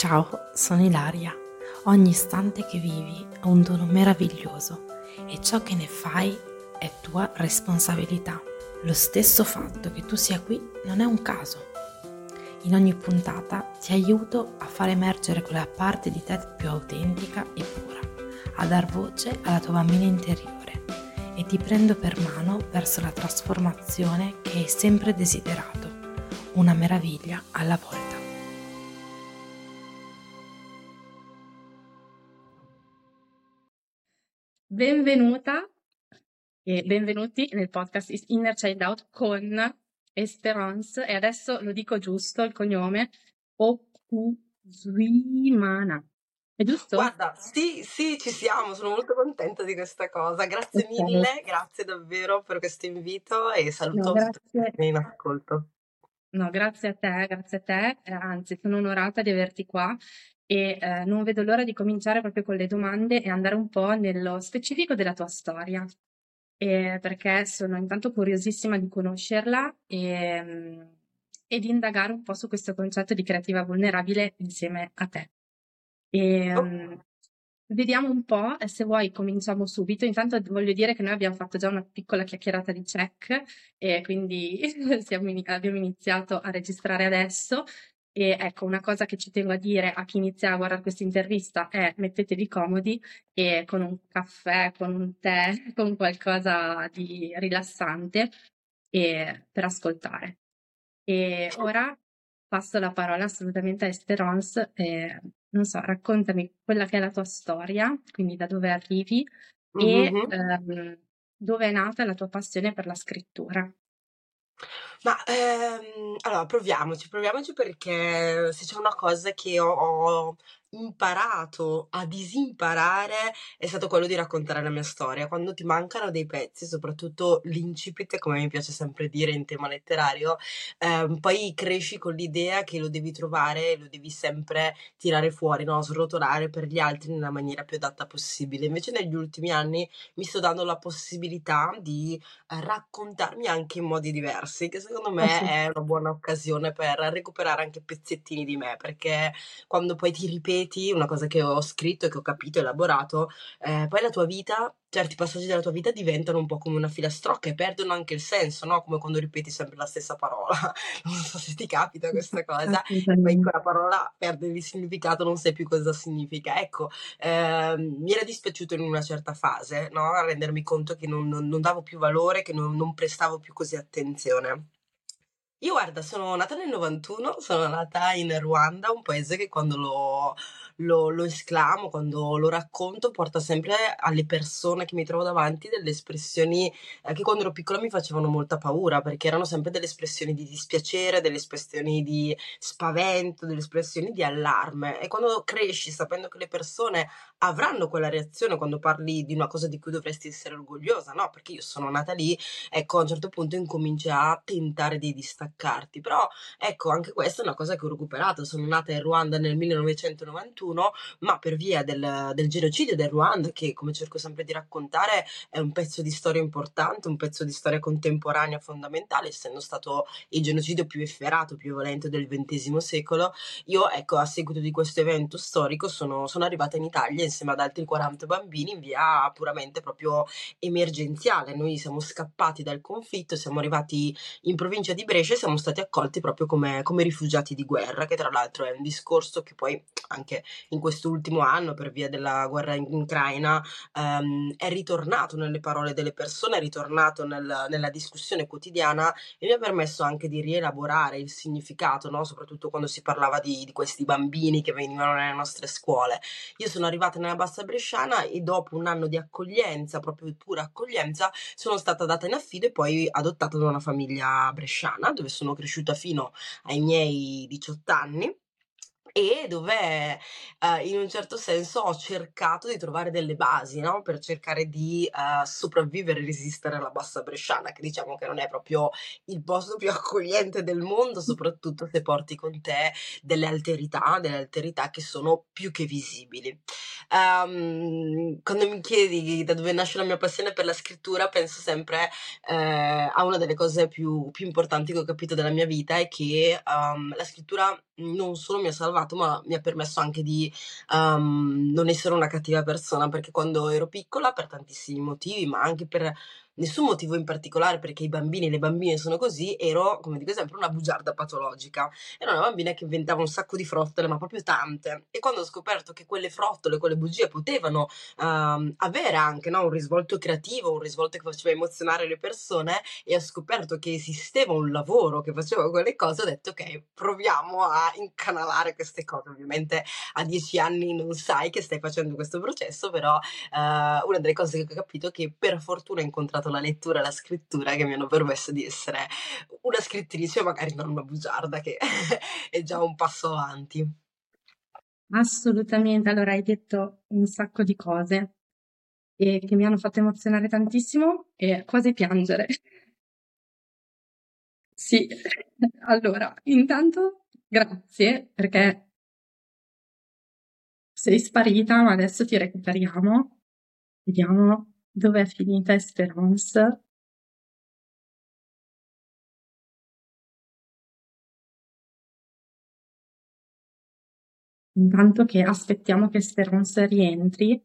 Ciao, sono Ilaria. Ogni istante che vivi ha un dono meraviglioso e ciò che ne fai è tua responsabilità. Lo stesso fatto che tu sia qui non è un caso. In ogni puntata ti aiuto a far emergere quella parte di te più autentica e pura, a dar voce alla tua bambina interiore e ti prendo per mano verso la trasformazione che hai sempre desiderato, una meraviglia alla volta. Benvenuta e benvenuti nel podcast Inner Child Out con Esperance e adesso lo dico giusto il cognome Okuzuimana. È giusto? Guarda, sì, sì, ci siamo, sono molto contenta di questa cosa. Grazie Ok. mille, grazie davvero per questo invito e No, saluto tutti grazie. in ascolto. No, grazie a te, grazie a te, anzi sono onorata di averti qua e eh, non vedo l'ora di cominciare proprio con le domande e andare un po' nello specifico della tua storia, Eh, perché sono intanto curiosissima di conoscerla e, mm, e di indagare un po' su questo concetto di creativa vulnerabile insieme a te. E, Oh, mm, Vediamo un po', eh, se vuoi cominciamo subito. Intanto voglio dire che noi abbiamo fatto già una piccola chiacchierata di check e quindi ini- abbiamo iniziato a registrare adesso. E ecco, una cosa che ci tengo a dire a chi inizia a guardare questa intervista è mettetevi comodi e con un caffè, con un tè, con qualcosa di rilassante e per ascoltare. E ora passo la parola assolutamente a Esperance. e, non so, raccontami quella che è la tua storia, quindi da dove arrivi e mhm. ehm, dove è nata la tua passione per la scrittura. Ma ehm, allora proviamoci, proviamoci perché se c'è una cosa che ho, ho imparato a disimparare è stato quello di raccontare la mia storia. Quando ti mancano dei pezzi, soprattutto l'incipit, come mi piace sempre dire in tema letterario, ehm, poi cresci con l'idea che lo devi trovare e lo devi sempre tirare fuori, no? Srotolare per gli altri nella maniera più adatta possibile. Invece negli ultimi anni mi sto dando la possibilità di eh, raccontarmi anche in modi diversi, che secondo me è una buona occasione per recuperare anche pezzettini di me, perché quando poi ti ripeti una cosa che ho scritto e che ho capito elaborato, eh, poi la tua vita, certi passaggi della tua vita diventano un po' come una filastrocca e perdono anche il senso, no? Come quando ripeti sempre la stessa parola. Non so se ti capita questa cosa, poi Assolutamente. quella parola perde il significato, non sai più cosa significa. Ecco, ehm, mi era dispiaciuto in una certa fase, no? A rendermi conto che non, non- non davo più valore, che non, non prestavo più così attenzione. Io guarda, sono nata nel 91, sono nata in Ruanda, un paese che quando lo, lo- lo esclamo, quando lo racconto, porta sempre alle persone che mi trovo davanti delle espressioni eh, che quando ero piccola mi facevano molta paura, perché erano sempre delle espressioni di dispiacere, delle espressioni di spavento, delle espressioni di allarme. E quando cresci sapendo che le persone avranno quella reazione quando parli di una cosa di cui dovresti essere orgogliosa, no? Perché io sono nata lì ecco, a un certo punto incominci a tentare di distaccarti. Però, ecco, anche questa è una cosa che ho recuperato. Sono nata in Ruanda nel 1991, ma per via del, del genocidio del Ruanda, che come cerco sempre di raccontare è un pezzo di storia importante, un pezzo di storia contemporanea fondamentale, essendo stato il genocidio più efferato, più violento del XX secolo. Io, ecco, a seguito di questo evento storico sono, sono arrivata in Italia insieme ad altri 40 bambini in via puramente proprio emergenziale. Noi siamo scappati dal conflitto, siamo arrivati in provincia di Brescia e siamo stati accolti proprio come, come rifugiati di guerra, che tra l'altro è un discorso che poi anche in quest'ultimo anno, per via della guerra in Ucraina, ehm, è ritornato nelle parole delle persone, è ritornato nel- nella discussione quotidiana e mi ha permesso anche di rielaborare il significato, no? soprattutto quando si parlava di, di questi bambini che venivano nelle nostre scuole. Io sono arrivata nella Bassa Bresciana e dopo un anno di accoglienza, proprio pura accoglienza, sono stata data in affido e poi adottata da una famiglia bresciana, dove sono cresciuta fino ai miei 18 anni e dove eh, in un certo senso ho cercato di trovare delle basi, no? Per cercare di eh, sopravvivere e resistere alla bassa bresciana, che diciamo che non è proprio il posto più accogliente del mondo, soprattutto se porti con te delle alterità, delle alterità che sono più che visibili. Ehm, quando mi chiedi da dove nasce la mia passione per la scrittura, penso sempre eh, a una delle cose più, più importanti che ho capito della mia vita è che ehm, la scrittura non solo mi ha salvato, provato, ma mi ha permesso anche di um, non essere una cattiva persona, perché quando ero piccola, per tantissimi motivi, ma anche per nessun motivo in particolare perché i bambini e le bambine sono così, ero, come dico sempre, una bugiarda patologica. Ero una bambina che inventava un sacco di frottole, ma proprio tante. E quando ho scoperto che quelle frottole, quelle bugie potevano uh, avere anche no, un risvolto creativo, un risvolto che faceva emozionare le persone, e ho scoperto che esisteva un lavoro che faceva quelle cose, ho detto ok, proviamo a incanalare queste cose. Ovviamente a dieci anni non sai che stai facendo questo processo, però uh, una delle cose che ho capito è che per fortuna ho incontrato la lettura e la scrittura che mi hanno permesso di essere una scrittrice, magari non una bugiarda, che è già un passo avanti. Assolutamente, allora hai detto un sacco di cose e che mi hanno fatto emozionare tantissimo e quasi piangere. Sì, allora, intanto grazie perché sei sparita, ma adesso ti recuperiamo. Vediamo Dov'è finita Esperance? Intanto che aspettiamo che Esperance rientri,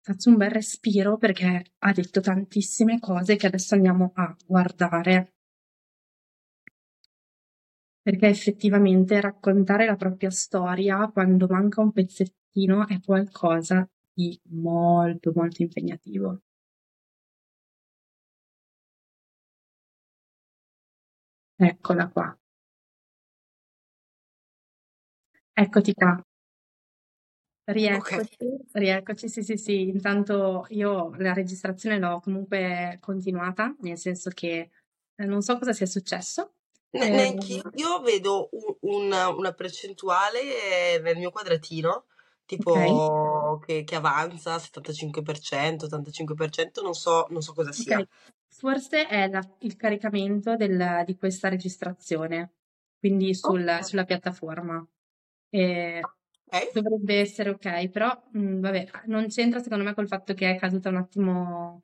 faccio un bel respiro perché ha detto tantissime cose che adesso andiamo a guardare. Perché effettivamente raccontare la propria storia quando manca un pezzettino è qualcosa di molto, molto impegnativo. Eccola qua. Eccoti qua. Rieccoci, rieccoci, sì, sì, sì. Intanto io la registrazione l'ho comunque continuata, nel senso che eh, non so cosa sia successo. Ne- neanche Eh, io vedo un- una, una percentuale nel mio quadratino tipo Ok. che, che avanza 75%, 85%, non so, non so cosa sia. Ok, forse è la- il caricamento del- di questa registrazione, quindi sul- Ok. sulla piattaforma. E Ok. dovrebbe essere ok, però mh, vabbè, non c'entra secondo me col fatto che è caduta un attimo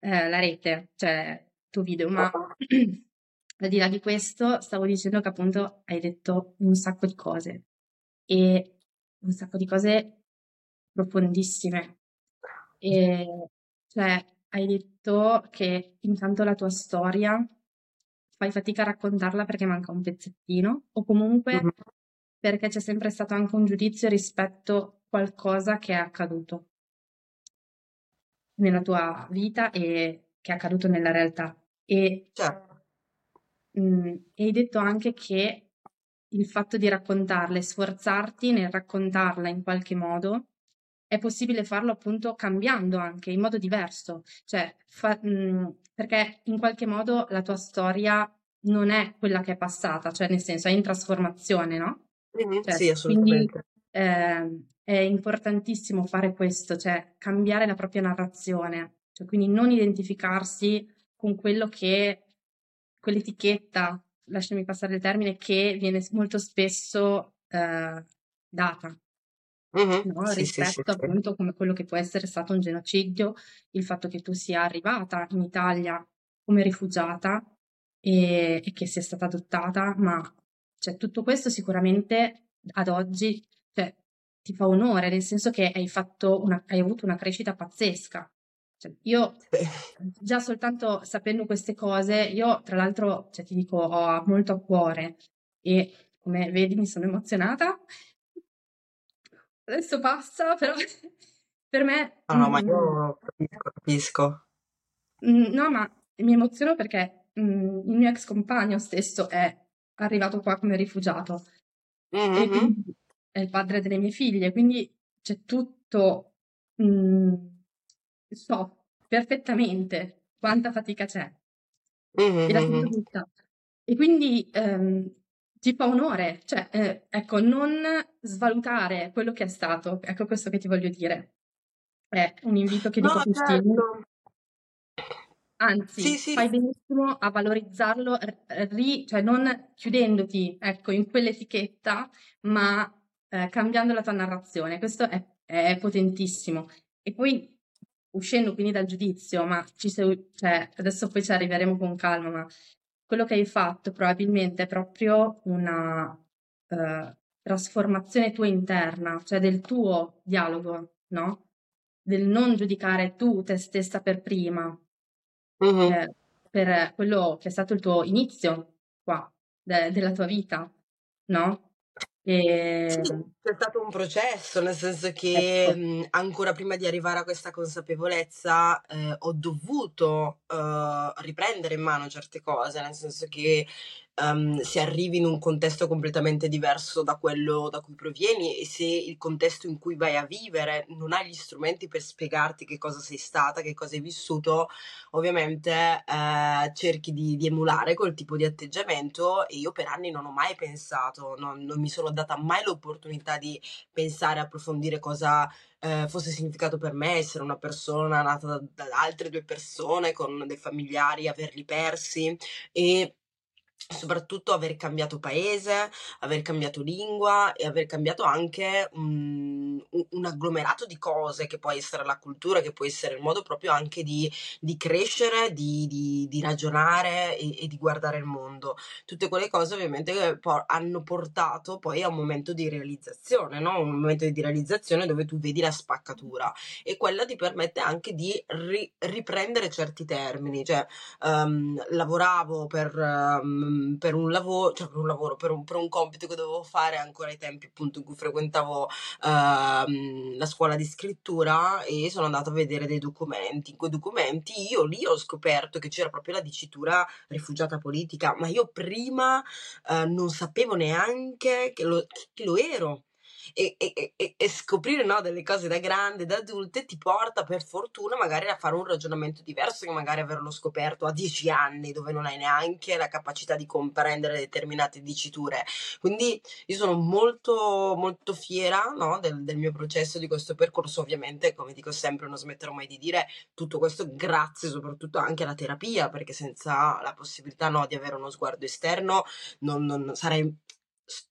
eh, la rete, cioè il tuo video, ma al di là di questo stavo dicendo che appunto hai detto un sacco di cose e un sacco di cose profondissime. E, cioè, hai detto che intanto la tua storia fai fatica a raccontarla perché manca un pezzettino, o comunque mm-hmm. perché c'è sempre stato anche un giudizio rispetto a qualcosa che è accaduto nella tua vita e che è accaduto nella realtà. E, certo. mh, e hai detto anche che il fatto di raccontarla e sforzarti nel raccontarla in qualche modo, è possibile farlo appunto cambiando anche in modo diverso, cioè fa, mh, mm, perché in qualche modo la tua storia non è quella che è passata, cioè nel senso è in trasformazione, no? Mm-hmm, cioè, sì, assolutamente. Quindi, eh, è importantissimo fare questo, cioè cambiare la propria narrazione, cioè, quindi non identificarsi con quello che, quell'etichetta lasciami passare il termine, che viene molto spesso eh, data. Mm-hmm. No? Sì, rispetto sì, sì, appunto come quello che può essere stato un genocidio, il fatto che tu sia arrivata in Italia come rifugiata e, e che sia stata adottata, ma cioè, tutto questo sicuramente ad oggi cioè, ti fa onore, nel senso che hai, una, hai avuto una crescita pazzesca. Cioè, io già soltanto sapendo queste cose, io tra l'altro, cioè, ti dico, ho molto a cuore e come vedi mi sono emozionata. Adesso passa, però per me... No, no, ma mm, io capisco, capisco. Mm, no, ma mi emoziono perché mm, il mio ex compagno stesso è arrivato qua come rifugiato mm-hmm. è il padre delle mie figlie, quindi c'è tutto... Mm, so perfettamente quanta fatica c'è e la sento tutta. E quindi ehm, ti fa onore, cioè, eh, ecco, non svalutare quello che è stato, ecco questo che ti voglio dire. È un invito che dico no, a tutti. Certo. Anzi, sì, sì. fai benissimo a valorizzarlo, ri, cioè non chiudendoti, ecco, in quell'etichetta, ma eh, cambiando la tua narrazione. Questo è, è potentissimo. E poi uscendo quindi dal giudizio, ma ci sei, cioè, adesso poi ci arriveremo con calma, ma quello che hai fatto probabilmente è proprio una uh, trasformazione tua interna, cioè del tuo dialogo, no? Del non giudicare tu te stessa per prima, Mhm. eh, per quello che è stato il tuo inizio qua, de- della tua vita, no? E... Sì, c'è stato un processo, nel senso che Ecco. mh, ancora prima di arrivare a questa consapevolezza eh, ho dovuto eh, riprendere in mano certe cose, nel senso che ehm, se arrivi in un contesto completamente diverso da quello da cui provieni e se il contesto in cui vai a vivere non hai gli strumenti per spiegarti che cosa sei stata, che cosa hai vissuto, ovviamente eh, cerchi di, di emulare quel tipo di atteggiamento e io per anni non ho mai pensato, non, non mi sono data mai l'opportunità di pensare, approfondire cosa eh, fosse significato per me essere una persona nata da, da altre due persone con dei familiari, averli persi e soprattutto aver cambiato paese, aver cambiato lingua e aver cambiato anche un, un agglomerato di cose che può essere la cultura, che può essere il modo proprio anche di, di crescere, di, di, di ragionare e, e, di guardare il mondo. Tutte quelle cose ovviamente hanno portato poi a un momento di realizzazione, no? un momento di realizzazione dove tu vedi la spaccatura e quella ti permette anche di ri- riprendere certi termini, cioè um, lavoravo per... Um, per un lavoro, cioè per un lavoro, per un, per un, compito che dovevo fare ancora ai tempi appunto in cui frequentavo uh, la scuola di scrittura e sono andata a vedere dei documenti. In quei documenti io lì ho scoperto che c'era proprio la dicitura rifugiata politica, ma io prima uh, non sapevo neanche che lo, che lo ero e, e, e, e scoprire no, delle cose da grande, da adulte, ti porta per fortuna magari a fare un ragionamento diverso che magari averlo scoperto a dieci anni, dove non hai neanche la capacità di comprendere determinate diciture. Quindi io sono molto, molto fiera no, del, del mio processo, di questo percorso. Ovviamente, come dico sempre, non smetterò mai di dire tutto questo grazie soprattutto anche alla terapia, perché senza la possibilità no, di avere uno sguardo esterno non, non sarei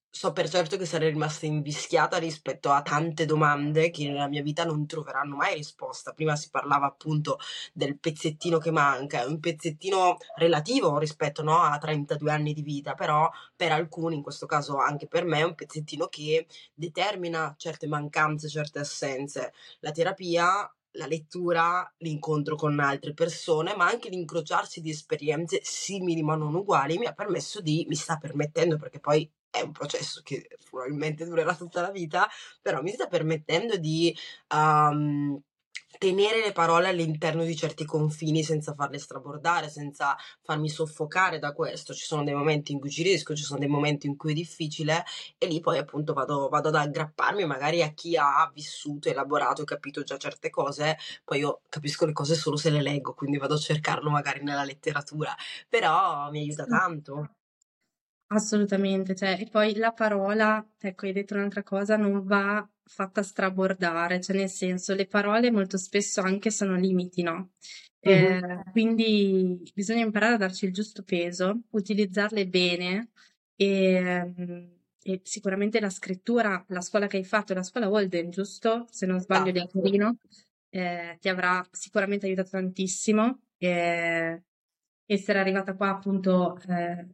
so per certo che sarei rimasta invischiata rispetto a tante domande che nella mia vita non troveranno mai risposta. Prima si parlava appunto del pezzettino che manca, un pezzettino relativo rispetto no, a 32 anni di vita, però per alcuni, in questo caso anche per me, è un pezzettino che determina certe mancanze, certe assenze. La terapia la lettura, l'incontro con altre persone, ma anche l'incrociarsi di esperienze simili ma non uguali mi ha permesso di, mi sta permettendo, perché poi è un processo che probabilmente durerà tutta la vita, però mi sta permettendo di um, tenere le parole all'interno di certi confini senza farle strabordare, senza farmi soffocare da questo. Ci sono dei momenti in cui ci riesco, ci sono dei momenti in cui è difficile e lì poi appunto vado, vado ad aggrapparmi magari a chi ha vissuto, elaborato e capito già certe cose, poi io capisco le cose solo se le leggo, quindi vado a cercarlo magari nella letteratura, però mi aiuta tanto. Assolutamente, cioè, e poi la parola, ecco, hai detto un'altra cosa, non va fatta strabordare, cioè nel senso le parole molto spesso anche sono limiti, no? Eh, Mhm. quindi bisogna imparare a darci il giusto peso, utilizzarle bene e, e sicuramente la scrittura, la scuola che hai fatto, la scuola Walden, giusto? Se non sbaglio di Esatto. Torino, eh, ti avrà sicuramente aiutato tantissimo. E essere arrivata qua appunto eh,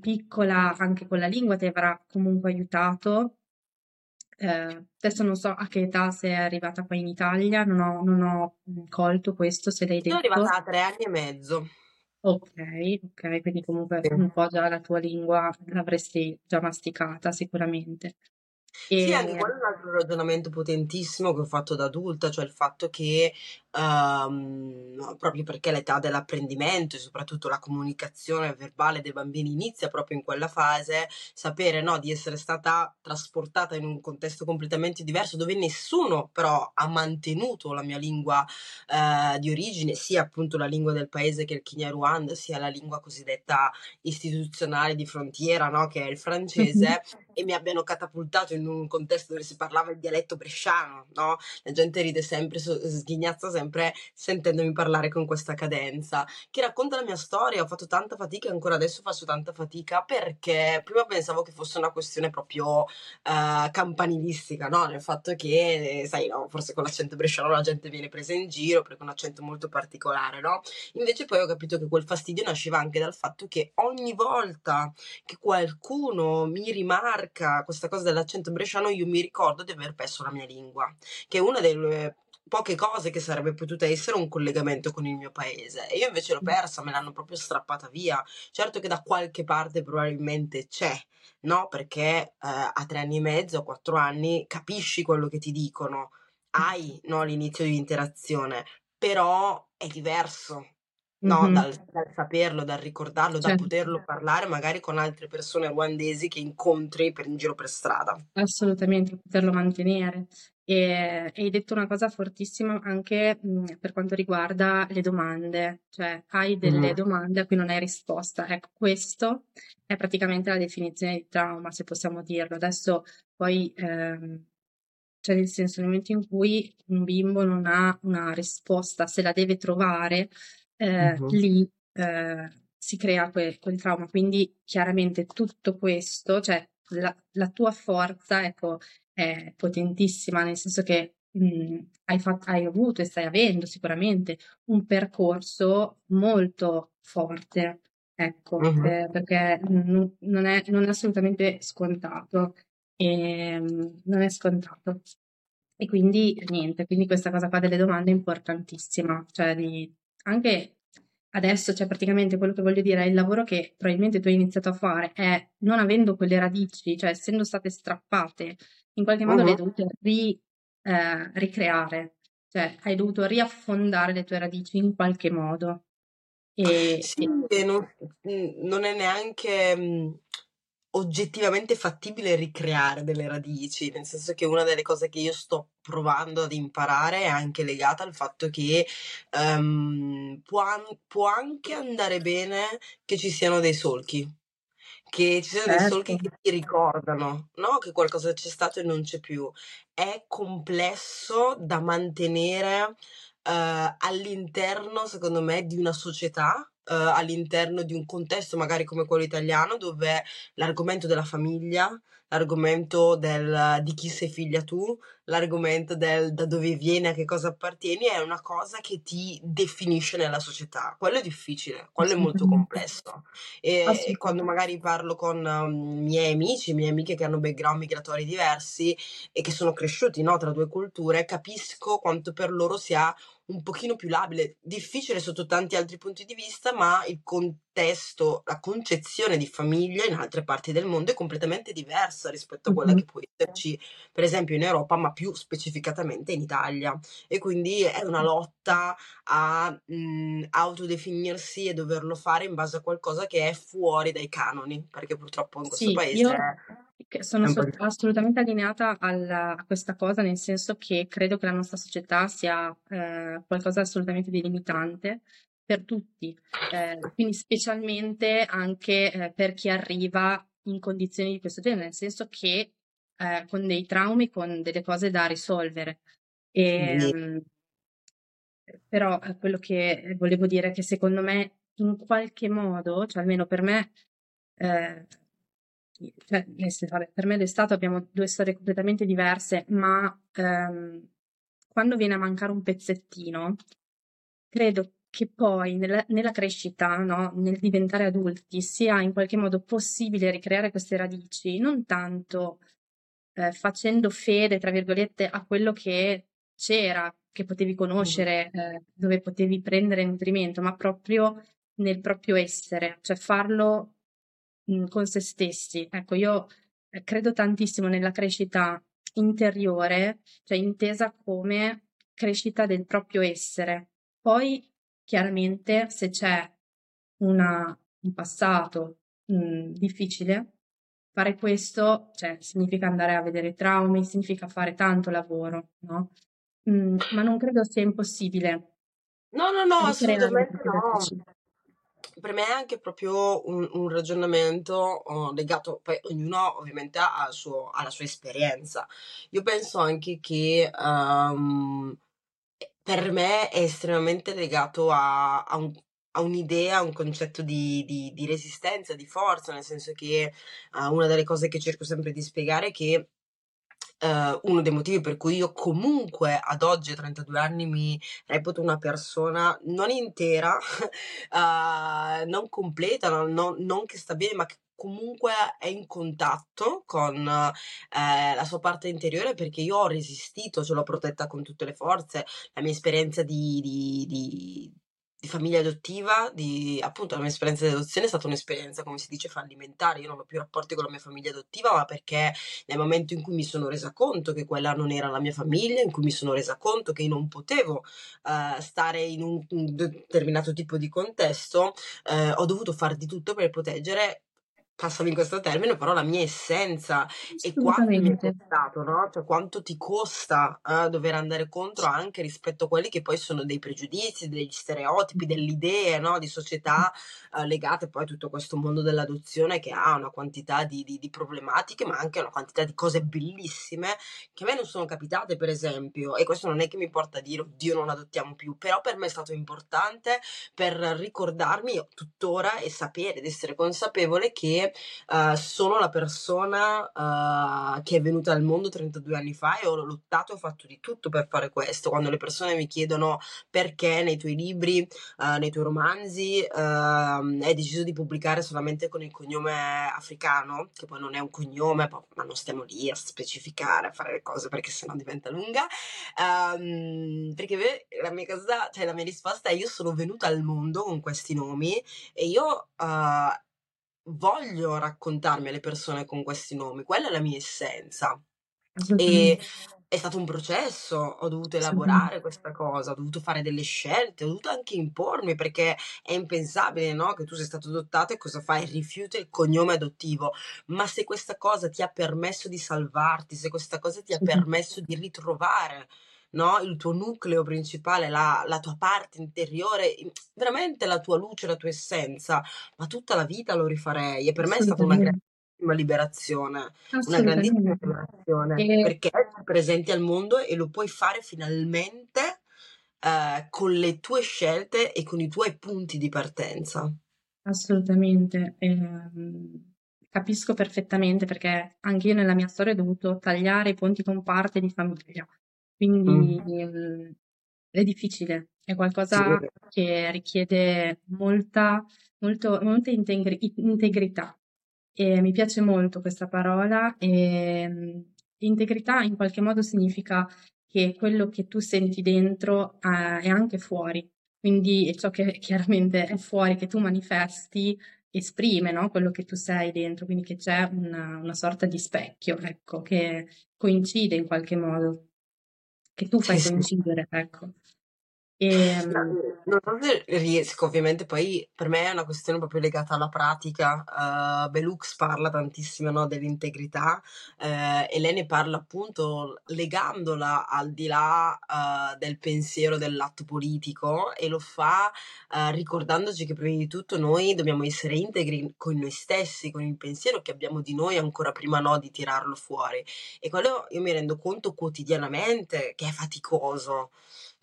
piccola anche con la lingua ti avrà comunque aiutato. Eh, adesso non so a che età sei arrivata qua in Italia, non ho, non ho colto questo, se l'hai Sono detto. arrivata a tre anni e mezzo. Ok, ok, quindi comunque Sì. un po' già la tua lingua l'avresti già masticata sicuramente. Sì, anche E quello è un altro ragionamento potentissimo che ho fatto da adulta, cioè il fatto che ehm, proprio perché l'età dell'apprendimento e soprattutto la comunicazione verbale dei bambini inizia proprio in quella fase, sapere no, di essere stata trasportata in un contesto completamente diverso dove nessuno però ha mantenuto la mia lingua eh, di origine, sia appunto la lingua del paese che è il Kinyarwanda, sia la lingua cosiddetta istituzionale di frontiera, no, che è il francese, e mi abbiano catapultato in un contesto dove si parlava il dialetto bresciano, no? La gente ride sempre, sghignazza sempre sentendomi parlare con questa cadenza, che racconta la mia storia. Ho fatto tanta fatica e ancora adesso faccio tanta fatica perché prima pensavo che fosse una questione proprio eh, campanilistica, no? Nel fatto che, sai, no, forse con l'accento bresciano la gente viene presa in giro perché è un accento molto particolare, no? Invece poi ho capito che quel fastidio nasceva anche dal fatto che ogni volta che qualcuno mi rimarca cerca questa cosa dell'accento bresciano, io mi ricordo di aver perso la mia lingua, che è una delle poche cose che sarebbe potuta essere un collegamento con il mio paese. E io invece l'ho persa, me l'hanno proprio strappata via. Certo che da qualche parte probabilmente c'è, no? Perché eh, a tre anni e mezzo, a quattro anni, capisci quello che ti dicono, hai no, l'inizio di interazione, però è diverso. No, Mhm. dal, dal saperlo, dal ricordarlo, da Certo. poterlo parlare magari con altre persone ruandesi che incontri per, in giro per strada. Assolutamente, poterlo mantenere. E e hai detto una cosa fortissima anche mh, per quanto riguarda le domande, cioè hai delle Mhm. domande a cui non hai risposta. Ecco, questo è praticamente la definizione di trauma, se possiamo dirlo. Adesso poi, ehm, cioè nel senso, nel momento in cui un bimbo non ha una risposta, se la deve trovare, eh, Mhm. lì eh, si crea que- quel trauma. Quindi chiaramente tutto questo, cioè la, la tua forza, ecco, è potentissima, nel senso che mh, hai, fatto, hai avuto e stai avendo sicuramente un percorso molto forte, ecco, Mhm. eh, perché non, non è, non è assolutamente scontato. E, mh, non è scontato. E quindi niente, quindi questa cosa qua delle domande è importantissima, cioè di, anche adesso, cioè praticamente quello che voglio dire è il lavoro che probabilmente tu hai iniziato a fare è non avendo quelle radici, cioè essendo state strappate, in qualche modo le hai Mhm. dovute ri- eh, ricreare, cioè hai dovuto riaffondare le tue radici in qualche modo. E, Sì, e- non, non è neanche mm, oggettivamente fattibile ricreare delle radici, nel senso che una delle cose che io sto provando ad imparare è anche legata al fatto che ehm, può, an- può anche andare bene che ci siano dei solchi, che ci siano dei solchi certo, che ti ricordano, no? Che qualcosa c'è stato e non c'è più. È complesso da mantenere eh, all'interno, secondo me, di una società, eh, all'interno di un contesto magari come quello italiano, dove l'argomento della famiglia, l'argomento del, di chi sei figlia tu, l'argomento del da dove vieni, a che cosa appartieni, è una cosa che ti definisce nella società. Quello è difficile, quello è molto complesso. E, e quando magari parlo con um, miei amici, mie amiche che hanno background migratori diversi e che sono cresciuti no, tra due culture, capisco quanto per loro sia un pochino più labile, difficile sotto tanti altri punti di vista, ma il contesto, la concezione di famiglia in altre parti del mondo è completamente diversa rispetto a quella Mhm. che può esserci, per esempio, in Europa, ma più specificatamente in Italia. E quindi è una lotta a mh, autodefinirsi e doverlo fare in base a qualcosa che è fuori dai canoni, perché purtroppo in questo Sì, paese io è sono so- assolutamente allineata alla- a questa cosa, nel senso che credo che la nostra società sia eh, qualcosa assolutamente di limitante per tutti, eh, quindi specialmente anche eh, per chi arriva in condizioni di questo genere, nel senso che eh, con dei traumi, con delle cose da risolvere. E, Sì. mm, però eh, quello che volevo dire è che secondo me in qualche modo, cioè almeno per me, eh, cioè, nel senso, per me stato abbiamo due storie completamente diverse, ma ehm, quando viene a mancare un pezzettino, credo che poi nella, nella crescita, no, nel diventare adulti, sia in qualche modo possibile ricreare queste radici, non tanto eh, facendo fede, tra virgolette, a quello che c'era, che potevi conoscere, eh, dove potevi prendere nutrimento, ma proprio nel proprio essere, cioè farlo mh, con se stessi. Ecco, io eh, credo tantissimo nella crescita interiore, cioè intesa come crescita del proprio essere. Poi, chiaramente, se c'è una- un passato mh, difficile, fare questo, cioè, significa andare a vedere traumi, significa fare tanto lavoro, no? Mm, ma non credo sia impossibile No, no, no, assolutamente no. Per me è anche proprio un, un ragionamento oh, legato, poi ognuno ovviamente ha, il suo- ha la sua esperienza. Io penso anche che ehm, per me è estremamente legato a, a un- a un'idea, a un concetto di, di- di resistenza, di forza, nel senso che eh, una delle cose che cerco sempre di spiegare è che uh, uno dei motivi per cui io comunque ad oggi a 32 anni mi reputo una persona non intera, uh, non completa, non, non, non, che sta bene, ma che comunque è in contatto con eh, la sua parte interiore perché io ho resistito, ce l'ho protetta con tutte le forze, la mia esperienza di, di, di di famiglia adottiva, di appunto la mia esperienza di adozione è stata un'esperienza, come si dice, fallimentare. Io non ho più rapporti con la mia famiglia adottiva, ma perché nel momento in cui mi sono resa conto che quella non era la mia famiglia, in cui mi sono resa conto che io non potevo uh, stare in un, determinato tipo di contesto, uh, ho dovuto fare di tutto per proteggere passami in questo termine, però la mia essenza e quanto mi è costato, no? Cioè quanto ti costa eh, dover andare contro anche rispetto a quelli che poi sono dei pregiudizi, degli stereotipi, delle idee, no? Di società eh, legate poi a tutto questo mondo dell'adozione che ha una quantità di, di, di, problematiche, ma anche una quantità di cose bellissime che a me non sono capitate, per esempio, e questo non è che mi porta a dire, oddio, non adottiamo più, però per me è stato importante per ricordarmi tuttora e sapere ed essere consapevole che uh, sono la persona uh, che è venuta al mondo 32 anni fa e ho lottato e ho fatto di tutto per fare questo. Quando le persone mi chiedono perché nei tuoi libri, uh, nei tuoi romanzi, ehm, hai deciso di pubblicare solamente con il cognome africano, che poi non è un cognome, ma non stiamo lì a specificare, a fare le cose perché sennò diventa lunga. Um, perché la mia cosa, cioè la mia risposta è io sono venuta al mondo con questi nomi e io uh, voglio raccontarmi alle persone con questi nomi, quella è la mia essenza. E è stato un processo, ho dovuto elaborare questa cosa, ho dovuto fare delle scelte, ho dovuto anche impormi perché è impensabile, no? Che tu sei stato adottato e cosa fai? Rifiuti il cognome adottivo. Ma se questa cosa ti ha permesso di salvarti, se questa cosa ti ha permesso di ritrovare no? il tuo nucleo principale, la, la, tua parte interiore, veramente la tua luce, la tua essenza, ma tutta la vita lo rifarei e per me è stata una grandissima liberazione, una grandissima liberazione e... perché ti presenti al mondo e lo puoi fare finalmente eh, con le tue scelte e con i tuoi punti di partenza. Assolutamente. Eh, capisco perfettamente perché anche io nella mia storia ho dovuto tagliare i ponti con parte di famiglia. Quindi mm. è difficile, è qualcosa sì. che richiede molta, molto, molta integri- integrità. E mi piace molto questa parola e mm, integrità in qualche modo significa che quello che tu senti dentro eh, è anche fuori, quindi ciò che chiaramente è fuori, che tu manifesti, esprime no? quello che tu sei dentro, quindi che c'è una, una sorta di specchio, ecco, che coincide in qualche modo che tu fai sì, coincidere, ecco. E, ehm non so se riesco, ovviamente poi per me è una questione proprio legata alla pratica. Uh, Belux parla tantissimo no, dell'integrità uh, e lei ne parla appunto legandola al di là uh, del pensiero dell'atto politico e lo fa ricordandoci che prima di tutto noi dobbiamo essere integri con noi stessi, con il pensiero che abbiamo di noi ancora prima no, di tirarlo fuori. E quello io mi rendo conto quotidianamente che è faticoso.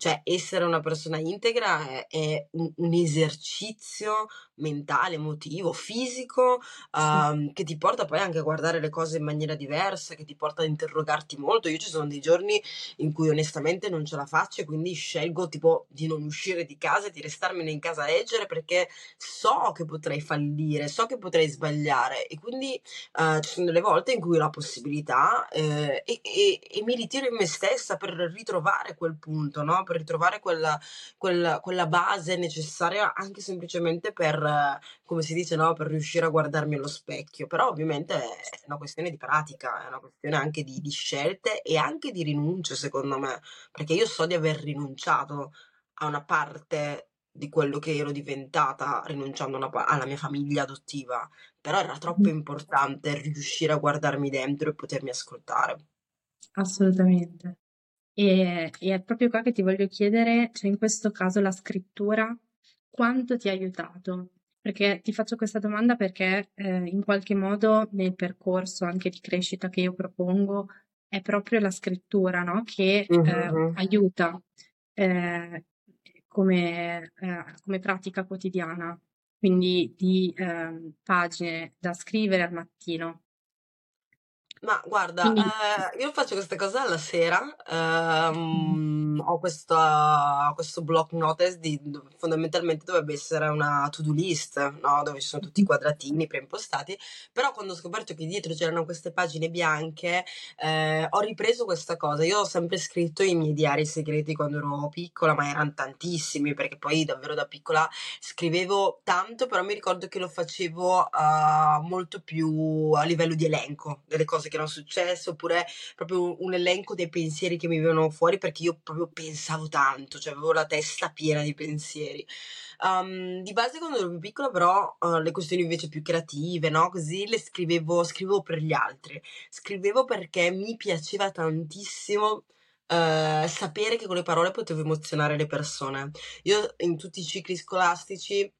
Cioè, essere una persona integra è, è un, un, esercizio mentale, emotivo, fisico, um, che ti porta poi anche a guardare le cose in maniera diversa, che ti porta ad interrogarti molto. Io ci sono dei giorni in cui onestamente non ce la faccio e quindi scelgo tipo di non uscire di casa e di restarmene in casa a leggere perché so che potrei fallire, so che potrei sbagliare e quindi uh, ci sono delle volte in cui ho la possibilità eh, e, e, e, mi ritiro in me stessa per ritrovare quel punto, no? per ritrovare quella, quella, quella base necessaria anche semplicemente per, come si dice, no? per riuscire a guardarmi allo specchio. Però ovviamente è una questione di pratica, è una questione anche di, di scelte e anche di rinunce, secondo me, perché io so di aver rinunciato a una parte di quello che ero diventata rinunciando una, alla mia famiglia adottiva, però era troppo importante riuscire a guardarmi dentro e potermi ascoltare. Assolutamente. E, e è proprio qua che ti voglio chiedere, cioè in questo caso la scrittura, quanto ti ha aiutato? Perché ti faccio questa domanda perché eh, in qualche modo nel percorso anche di crescita che io propongo è proprio la scrittura no? che eh, mm-hmm. aiuta eh, come, eh, come, pratica quotidiana, quindi di ehm, pagine da scrivere al mattino. Ma guarda, Quindi... eh, io faccio questa cosa alla sera, ehm, ho questa, questo block notice di fondamentalmente dovrebbe essere una to-do list, no? dove ci sono tutti i quadratini preimpostati, però quando ho scoperto che dietro c'erano queste pagine bianche, eh, ho ripreso questa cosa. Io ho sempre scritto i miei diari segreti quando ero piccola, ma erano tantissimi, perché poi davvero da piccola scrivevo tanto, però mi ricordo che lo facevo uh, molto più a livello di elenco delle cose che erano successe, oppure proprio un elenco dei pensieri che mi venivano fuori perché io proprio pensavo tanto, cioè avevo la testa piena di pensieri. Um, di base quando ero più piccola però uh, le questioni invece più creative, no? Così le scrivevo, scrivevo per gli altri, scrivevo perché mi piaceva tantissimo Uh, sapere che con le parole potevo emozionare le persone. Io in tutti i cicli scolastici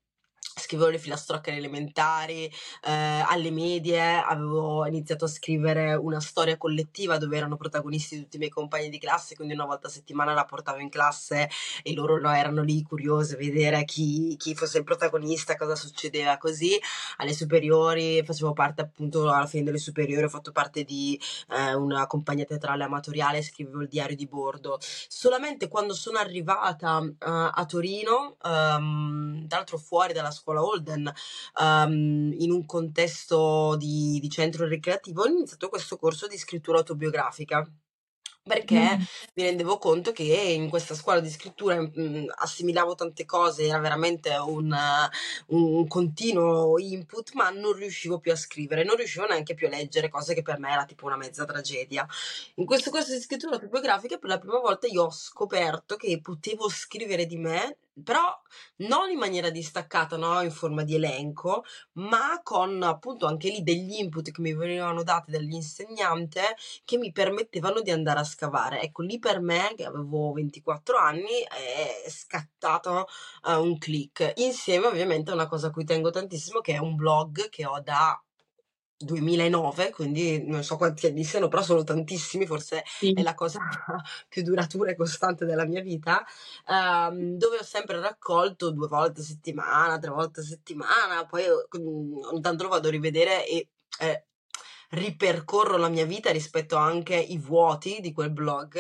scrivevo le filastrocche alle elementari, eh, alle medie avevo iniziato a scrivere una storia collettiva dove erano protagonisti tutti i miei compagni di classe, quindi una volta a settimana la portavo in classe e loro no, erano lì curiosi a vedere chi, chi, fosse il protagonista, cosa succedeva così. Alle superiori facevo parte appunto alla fine delle superiori, ho fatto parte di eh, una compagnia teatrale amatoriale, scrivevo il diario di bordo. Solamente quando sono arrivata uh, a Torino, um, tra l'altro fuori dalla scuola Holden um, in un contesto di, di centro ricreativo ho iniziato questo corso di scrittura autobiografica perché mm. mi rendevo conto che in questa scuola di scrittura mh, mm, assimilavo tante cose, era veramente un, un, continuo input, ma non riuscivo più a scrivere, non riuscivo neanche più a leggere cose che per me era tipo una mezza tragedia. In questo corso di scrittura autobiografica per la prima volta io ho scoperto che potevo scrivere di me però non in maniera distaccata, no? in forma di elenco, ma con appunto anche lì degli input che mi venivano dati dall'insegnante che mi permettevano di andare a scavare. Ecco, lì per me, che avevo 24 anni, è scattato uh, un click. Insieme ovviamente a una cosa a cui tengo tantissimo, che è un blog che ho da 2009, quindi non so quanti anni siano, però sono tantissimi, forse sì. è la cosa più duratura e costante della mia vita, um, dove ho sempre raccolto due volte a settimana, tre volte a settimana, poi ogni tanto lo vado a rivedere e eh, ripercorro la mia vita rispetto anche ai vuoti di quel blog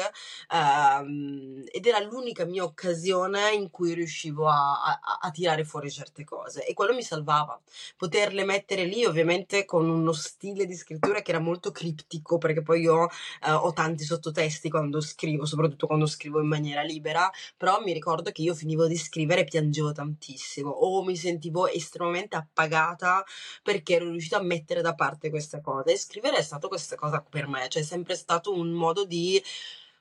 ehm, ed era l'unica mia occasione in cui riuscivo a, a, a, tirare fuori certe cose e quello mi salvava. Poterle mettere lì ovviamente con uno stile di scrittura che era molto criptico perché poi io eh, ho tanti sottotesti quando scrivo, soprattutto quando scrivo in maniera libera, però mi ricordo che io finivo di scrivere e piangevo tantissimo o mi sentivo estremamente appagata perché ero riuscita a mettere da parte questa cosa scrivere è stato questa cosa per me, cioè è sempre stato un modo di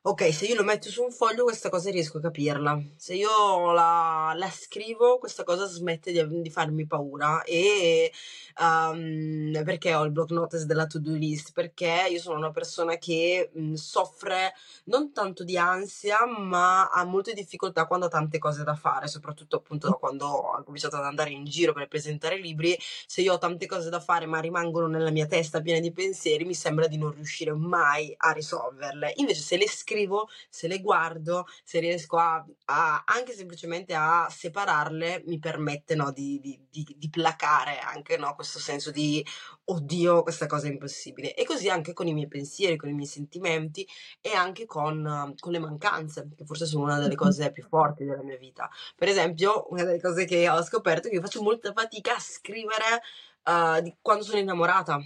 ok, se io lo metto su un foglio questa cosa riesco a capirla, se io la, la scrivo questa cosa smette di, di farmi paura e um, perché ho il block notice della to-do list? Perché io sono una persona che mh, soffre non tanto di ansia ma ha molte difficoltà quando ha tante cose da fare, soprattutto appunto da quando ho cominciato ad andare in giro per presentare libri, se io ho tante cose da fare ma rimangono nella mia testa piene di pensieri mi sembra di non riuscire mai a risolverle, invece se le scrivo scrivo, se le guardo, se riesco a, a anche semplicemente a separarle, mi permette no, di, di, di, di, placare anche no, questo senso di oddio, questa cosa è impossibile. E così anche con i miei pensieri, con i miei sentimenti e anche con, con le mancanze, che forse sono una delle cose più forti della mia vita. Per esempio, una delle cose che ho scoperto è che io faccio molta fatica a scrivere uh, di quando sono innamorata.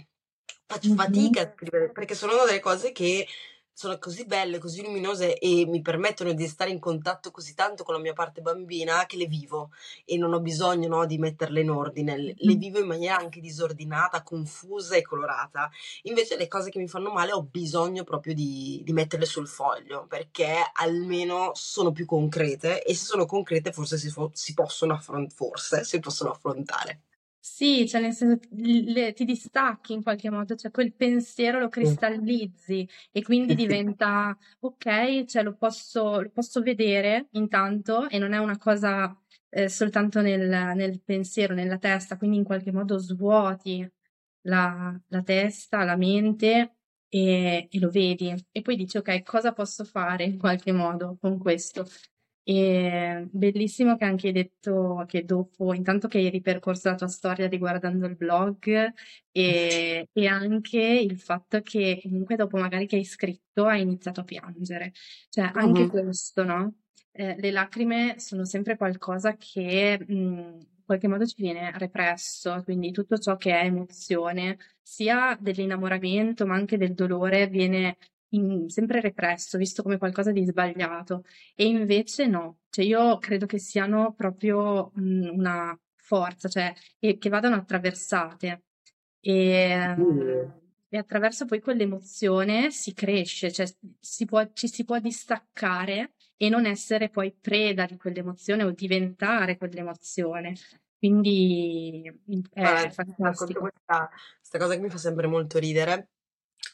Faccio fatica a scrivere perché sono una delle cose che sono così belle, così luminose e mi permettono di stare in contatto così tanto con la mia parte bambina che le vivo e non ho bisogno no, di metterle in ordine, le vivo in maniera anche disordinata, confusa e colorata. Invece le cose che mi fanno male ho bisogno proprio di, di metterle sul foglio perché almeno sono più concrete e se sono concrete forse si, si possono, affront- forse si possono affrontare. Sì, cioè nel senso le- ti distacchi in qualche modo, cioè quel pensiero lo cristallizzi e quindi diventa ok, cioè lo posso, lo posso vedere intanto e non è una cosa eh, soltanto nel, nel pensiero, nella testa, quindi in qualche modo svuoti la, la testa, la mente e, e lo vedi. E poi dici ok, cosa posso fare in qualche modo con questo? E bellissimo che anche hai detto che dopo, intanto che hai ripercorso la tua storia riguardando il blog e, e anche il fatto che comunque dopo magari che hai scritto hai iniziato a piangere. Cioè anche Mhm. questo, no? Eh, le lacrime sono sempre qualcosa che mh, in qualche modo ci viene represso, quindi tutto ciò che è emozione, sia dell'innamoramento ma anche del dolore, viene in- sempre represso, visto come qualcosa di sbagliato. E invece no, cioè io credo che siano proprio mh, una forza, cioè che, che vadano attraversate e, Sì. e attraverso poi quell'emozione si cresce, cioè si può- ci si può distaccare e non essere poi preda di quell'emozione o diventare quell'emozione. Quindi è racconto fantastico. questa, questa cosa che mi fa sempre molto ridere,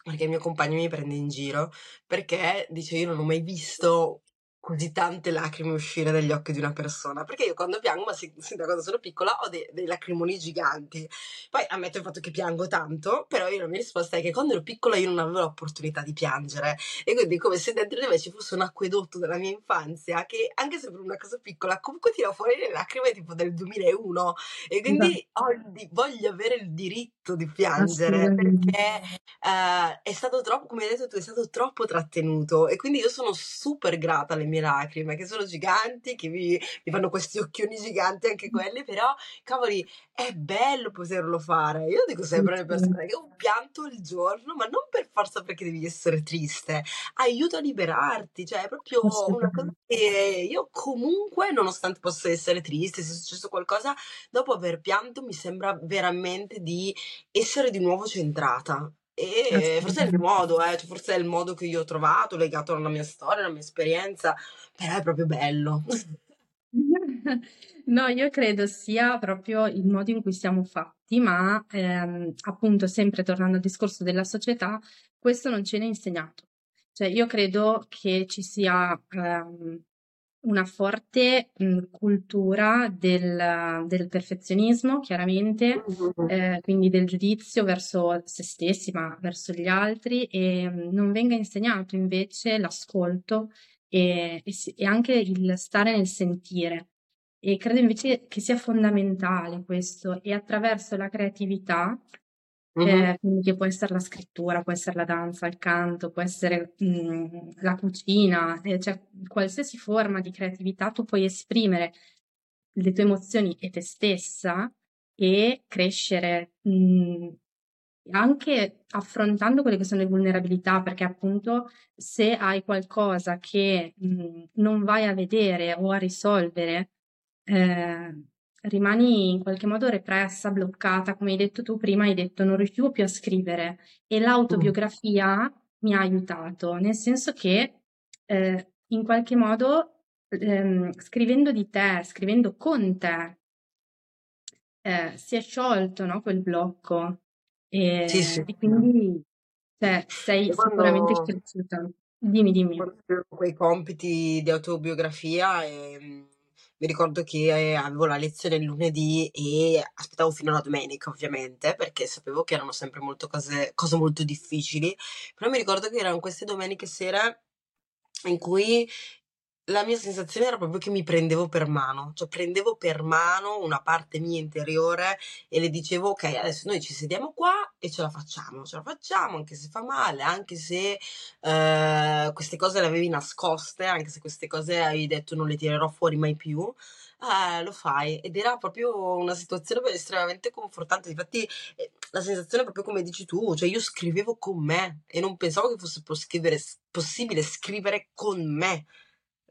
perché il mio compagno mi prende in giro, perché dice io non ho mai visto così tante lacrime uscire dagli occhi di una persona, perché io quando piango, ma sin, da quando sono piccola, ho dei, dei lacrimoni giganti. Poi ammetto il fatto che piango tanto, però io la mia risposta è che quando ero piccola io non avevo l'opportunità di piangere, e quindi come se dentro di me ci fosse un acquedotto della mia infanzia, che anche se per una cosa piccola, comunque tira fuori le lacrime tipo del 2001, e quindi il di- voglio avere il diritto di piangere perché eh, è stato troppo, come hai detto tu, è stato troppo trattenuto. E quindi io sono super grata alle mie lacrime che sono giganti, che mi, mi fanno questi occhioni giganti anche quelli, però cavoli, è bello poterlo fare. Io dico sempre alle persone che un pianto al giorno, ma non per forza perché devi essere triste, aiuta a liberarti, cioè è proprio una cosa che io comunque, nonostante possa essere triste, se è successo qualcosa, dopo aver pianto mi sembra veramente di essere di nuovo centrata. E forse è il modo, eh, cioè forse è il modo che io ho trovato, legato alla mia storia, alla mia esperienza, però è proprio bello. No, io credo sia proprio il modo in cui siamo fatti, ma ehm, appunto, sempre tornando al discorso della società, questo non ce n'è insegnato. Cioè, io credo che ci sia ehm, una forte mh, cultura del, del perfezionismo, chiaramente, eh, quindi del giudizio verso se stessi, ma verso gli altri, e mh, non venga insegnato invece l'ascolto e, e e anche il stare nel sentire. E credo invece che sia fondamentale questo, e attraverso la creatività, Mhm. eh, che può essere la scrittura, può essere la danza, il canto, può essere mm, la cucina, eh, cioè qualsiasi forma di creatività tu puoi esprimere le tue emozioni e te stessa e crescere, mm, anche affrontando quelle che sono le vulnerabilità, perché appunto se hai qualcosa che mm, non vai a vedere o a risolvere, eh, rimani in qualche modo repressa, bloccata, come hai detto tu prima, hai detto non riuscivo più a scrivere e l'autobiografia mi ha aiutato, nel senso che eh, in qualche modo ehm, scrivendo di te, scrivendo con te, eh, si è sciolto, no, quel blocco e, Sì, sì. e quindi cioè, sei sicuramente quando, cresciuta. Dimmi, dimmi. quando quei compiti di autobiografia, ehm, mi ricordo che eh, avevo la lezione il lunedì e aspettavo fino alla domenica, ovviamente, perché sapevo che erano sempre molto cose, cose molto difficili, però mi ricordo che erano queste domeniche sera in cui la mia sensazione era proprio che mi prendevo per mano, cioè prendevo per mano una parte mia interiore e le dicevo, ok, adesso noi ci sediamo qua e ce la facciamo, ce la facciamo anche se fa male, anche se eh, queste cose le avevi nascoste, anche se queste cose avevi detto non le tirerò fuori mai più. eh, lo fai ed era proprio una situazione estremamente confortante. Infatti, eh, la sensazione è proprio come dici tu, cioè io scrivevo con me e non pensavo che fosse possibile, possibile scrivere con me.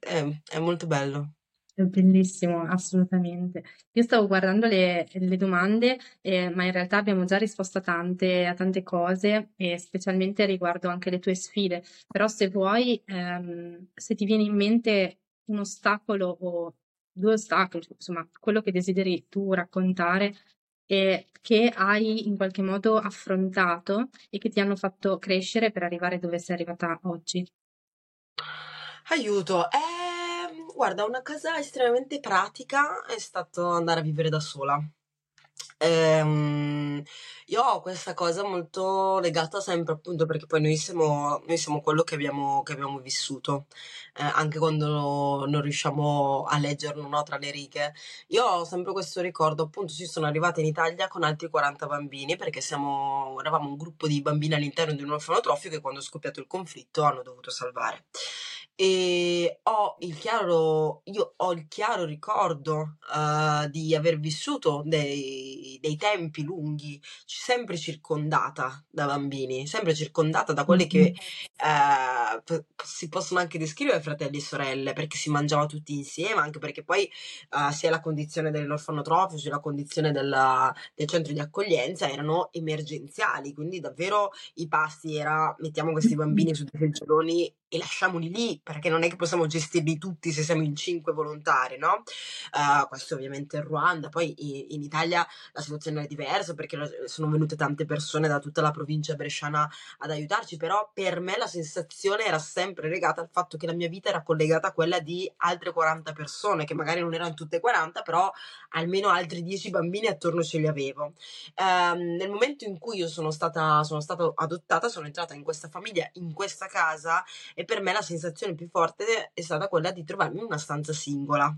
Eh, è molto bello. È bellissimo, assolutamente. Io stavo guardando le, le domande, eh, ma in realtà abbiamo già risposto a tante, a tante cose, e specialmente riguardo anche le tue sfide. Però se vuoi, ehm, se ti viene in mente un ostacolo o due ostacoli, insomma, quello che desideri tu raccontare e che hai in qualche modo affrontato e che ti hanno fatto crescere per arrivare dove sei arrivata oggi. Aiuto, ehm, guarda, una cosa estremamente pratica è stato andare a vivere da sola. Ehm, io ho questa cosa molto legata sempre appunto perché poi noi siamo, noi siamo quello che abbiamo, che abbiamo vissuto, eh, anche quando non riusciamo a leggerlo no, tra le righe. Io ho sempre questo ricordo, appunto, sì, sono arrivata in Italia con altri 40 bambini perché siamo, eravamo un gruppo di bambini all'interno di un orfanotrofio che quando è scoppiato il conflitto hanno dovuto salvare e ho il chiaro, io ho il chiaro ricordo uh, di aver vissuto dei, dei, tempi lunghi, sempre circondata da bambini, sempre circondata da quelli che uh, p- si possono anche descrivere fratelli e sorelle, perché si mangiava tutti insieme, anche perché poi uh, sia la condizione dell'orfanotrofio, sia la condizione della, del centro di accoglienza erano emergenziali, quindi davvero i pasti era mettiamo questi bambini su dei seggioloni e lasciamoli lì perché non è che possiamo gestirli tutti se siamo in cinque volontari, no? Uh, questo ovviamente in Ruanda, poi in, Italia la situazione è diversa perché sono venute tante persone da tutta la provincia bresciana ad aiutarci, però per me la sensazione era sempre legata al fatto che la mia vita era collegata a quella di altre 40 persone, che magari non erano tutte 40, però almeno altri 10 bambini attorno ce li avevo. Uh, nel momento in cui io sono stata, sono stata adottata, sono entrata in questa famiglia, in questa casa e per me la sensazione più forte è stata quella di trovarmi in una stanza singola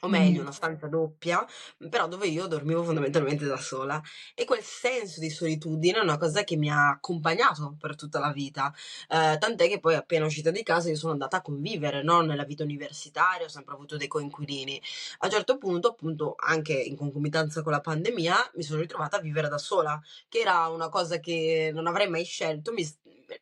o meglio una stanza doppia, però dove io dormivo fondamentalmente da sola e quel senso di solitudine è una cosa che mi ha accompagnato per tutta la vita, eh, tant'è che poi appena uscita di casa io sono andata a convivere, no? nella vita universitaria, ho sempre avuto dei coinquilini. A un certo punto, appunto, anche in concomitanza con la pandemia, mi sono ritrovata a vivere da sola, che era una cosa che non avrei mai scelto, mi,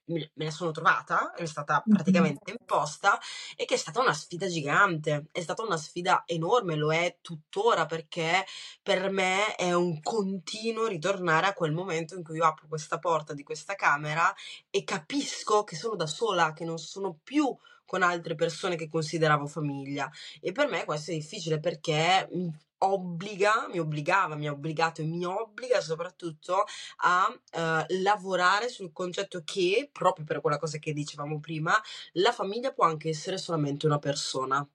me, la sono trovata, è stata praticamente imposta e che è stata una sfida gigante, è stata una sfida enorme, lo è tuttora perché per me è un continuo ritornare a quel momento in cui io apro questa porta di questa camera e capisco che sono da sola, che non sono più con altre persone che consideravo famiglia. E per me questo è difficile perché obbliga, mi obbligava, mi ha obbligato e mi obbliga soprattutto a uh, lavorare sul concetto che, proprio per quella cosa che dicevamo prima, la famiglia può anche essere solamente una persona.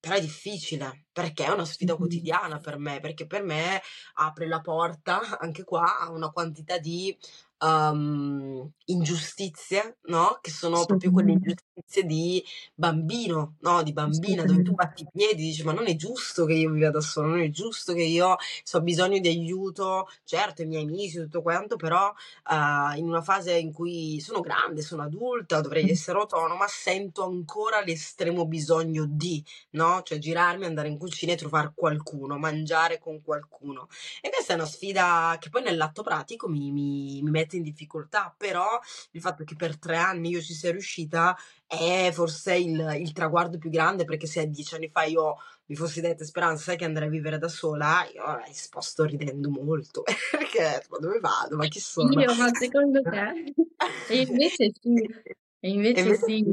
Però è difficile perché è una sfida quotidiana per me, perché per me apre la porta anche qua a una quantità di um, ingiustizie, no? Che sono sì. proprio quelle ingiustizie di bambino, no? Di bambina, sì. dove tu batti i piedi e dici ma non è giusto che io viva da solo, non è giusto che io so, ho bisogno di aiuto, certo i miei amici, tutto quanto, però uh, in una fase in cui sono grande, sono adulta, dovrei essere autonoma, sento ancora l'estremo bisogno di, no? Cioè girarmi, andare in cucina e trovare qualcuno, mangiare con qualcuno. E questa è una sfida che poi nell'atto pratico mi, mi, mi mette in difficoltà, però il fatto che per tre anni io ci sia riuscita è forse il, il traguardo più grande, perché se dieci anni fa io mi fossi detta speranza, sai che andrei a vivere da sola, io avrei risposto ridendo molto, perché ma dove vado, ma chi sono? Io, ma secondo te? E invece sì, e invece, invece sì.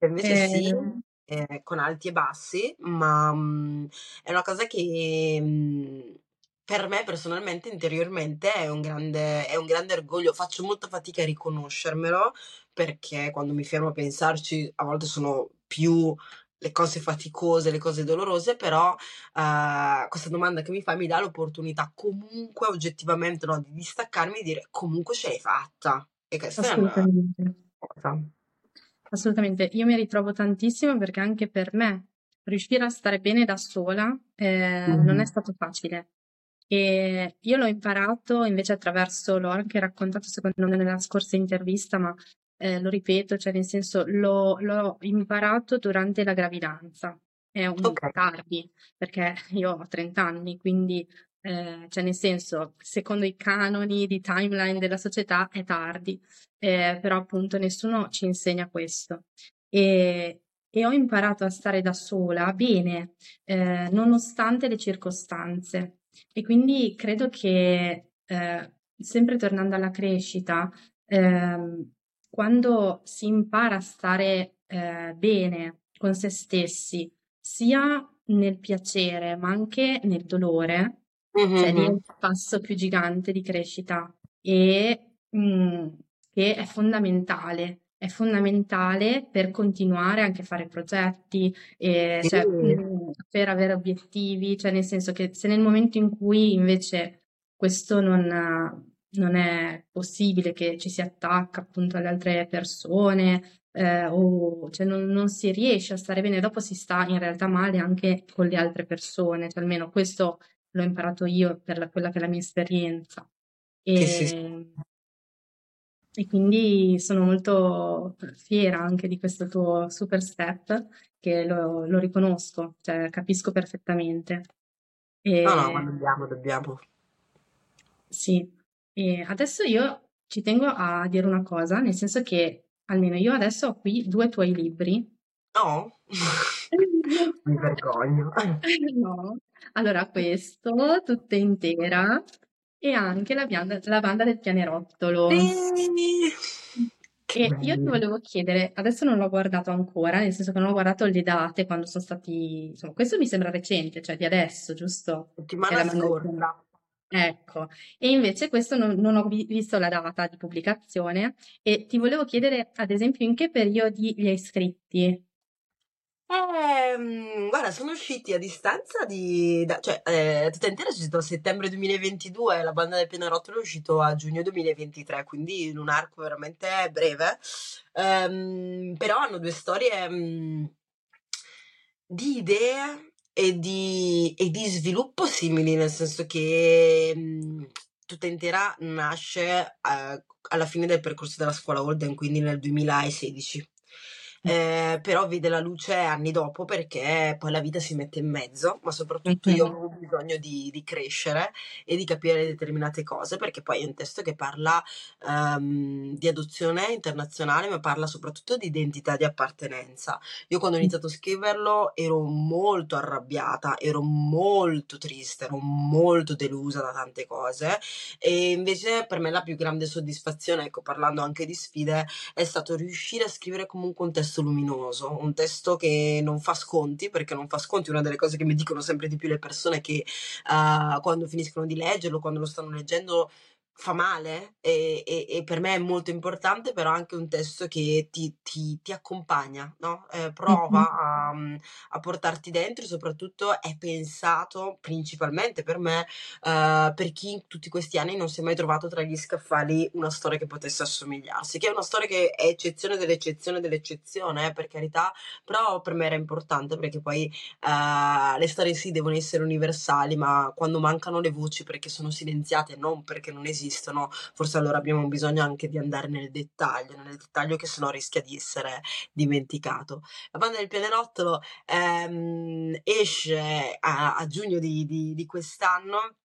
Invece eh... sì. Eh, con alti e bassi, ma mh, mm, è una cosa che mh, mm, per me personalmente, interiormente, è un grande, è un grande orgoglio. Faccio molta fatica a riconoscermelo perché quando mi fermo a pensarci, a volte sono più le cose faticose, le cose dolorose, però uh, questa domanda che mi fai mi dà l'opportunità comunque oggettivamente no, di distaccarmi e dire comunque ce l'hai fatta. E questa è una cosa. Assolutamente, io mi ritrovo tantissimo perché anche per me riuscire a stare bene da sola eh, mm-hmm. non è stato facile. E io l'ho imparato invece attraverso, l'ho anche raccontato secondo me nella scorsa intervista, ma eh, lo ripeto, cioè nel senso l'ho, l'ho imparato durante la gravidanza. È un okay. tardi, perché io ho 30 anni, quindi eh, cioè nel senso, secondo i canoni di timeline della società è tardi, eh, però appunto nessuno ci insegna questo. E, e ho imparato a stare da sola bene, eh, nonostante le circostanze. E quindi credo che, eh, sempre tornando alla crescita, ehm, quando si impara a stare eh, bene con se stessi, sia nel piacere ma anche nel dolore, mm-hmm. cioè è il passo più gigante di crescita. E mh, mm, che è fondamentale. È fondamentale per continuare anche a fare progetti, e, cioè, mm, per avere obiettivi, cioè nel senso che se nel momento in cui invece questo non, non è possibile che ci si attacca appunto alle altre persone, eh, o cioè non, non, si riesce a stare bene, dopo si sta in realtà male anche con le altre persone, cioè almeno questo l'ho imparato io per la, quella che è la mia esperienza. E, sì, sì. e quindi sono molto fiera anche di questo tuo super step, che lo, lo riconosco, cioè capisco perfettamente. E, no, no, ma dobbiamo, dobbiamo. Sì, e adesso io ci tengo a dire una cosa, nel senso che almeno io adesso ho qui due tuoi libri. No, mi vergogno. No. Allora, questo, tutta intera, e anche la, banda, la banda del pianerottolo. Sì. E io ti volevo chiedere, adesso non l'ho guardato ancora, nel senso che non ho guardato le date quando sono stati, insomma, questo mi sembra recente, cioè di adesso, giusto? Settimana scorsa. Ecco, e invece questo non, non ho visto la data di pubblicazione e ti volevo chiedere, ad esempio, in che periodi li hai scritti? Eh, guarda, sono usciti a distanza di... da- cioè, eh, tutta intera è uscito a settembre 2022, la banda del Pianerottolo è uscito a giugno 2023, quindi in un arco veramente breve. Ehm, però hanno due storie mm, di idee e di, e di sviluppo simili, nel senso che mh, mhmm, tutta intera nasce eh, alla fine del percorso della scuola Holden, quindi nel 2016 eh, però vede la luce anni dopo perché poi la vita si mette in mezzo, ma soprattutto io avevo bisogno di, di crescere e di capire determinate cose perché poi è un testo che parla um, di adozione internazionale, ma parla soprattutto di identità di appartenenza. Io quando ho iniziato a scriverlo ero molto arrabbiata, ero molto triste, ero molto delusa da tante cose e invece per me la più grande soddisfazione, ecco parlando anche di sfide, è stato riuscire a scrivere comunque un testo testo luminoso, un testo che non fa sconti, perché non fa sconti, una delle cose che mi dicono sempre di più le persone che uh, quando finiscono di leggerlo, quando lo stanno leggendo, fa male e, e, e, per me è molto importante, però anche un testo che ti, ti, ti accompagna, no? eh, prova a, a, portarti dentro e soprattutto è pensato principalmente per me, uh, per chi in tutti questi anni non si è mai trovato tra gli scaffali una storia che potesse assomigliarsi, che è una storia che è eccezione dell'eccezione dell'eccezione, eh, per carità, però per me era importante perché poi uh, le storie sì devono essere universali, ma quando mancano le voci perché sono silenziate, non perché non esistono, esistono, forse allora abbiamo bisogno anche di andare nel dettaglio, nel dettaglio che sennò rischia di essere dimenticato. La banda del pianerottolo ehm, esce a, a giugno di, di, di quest'anno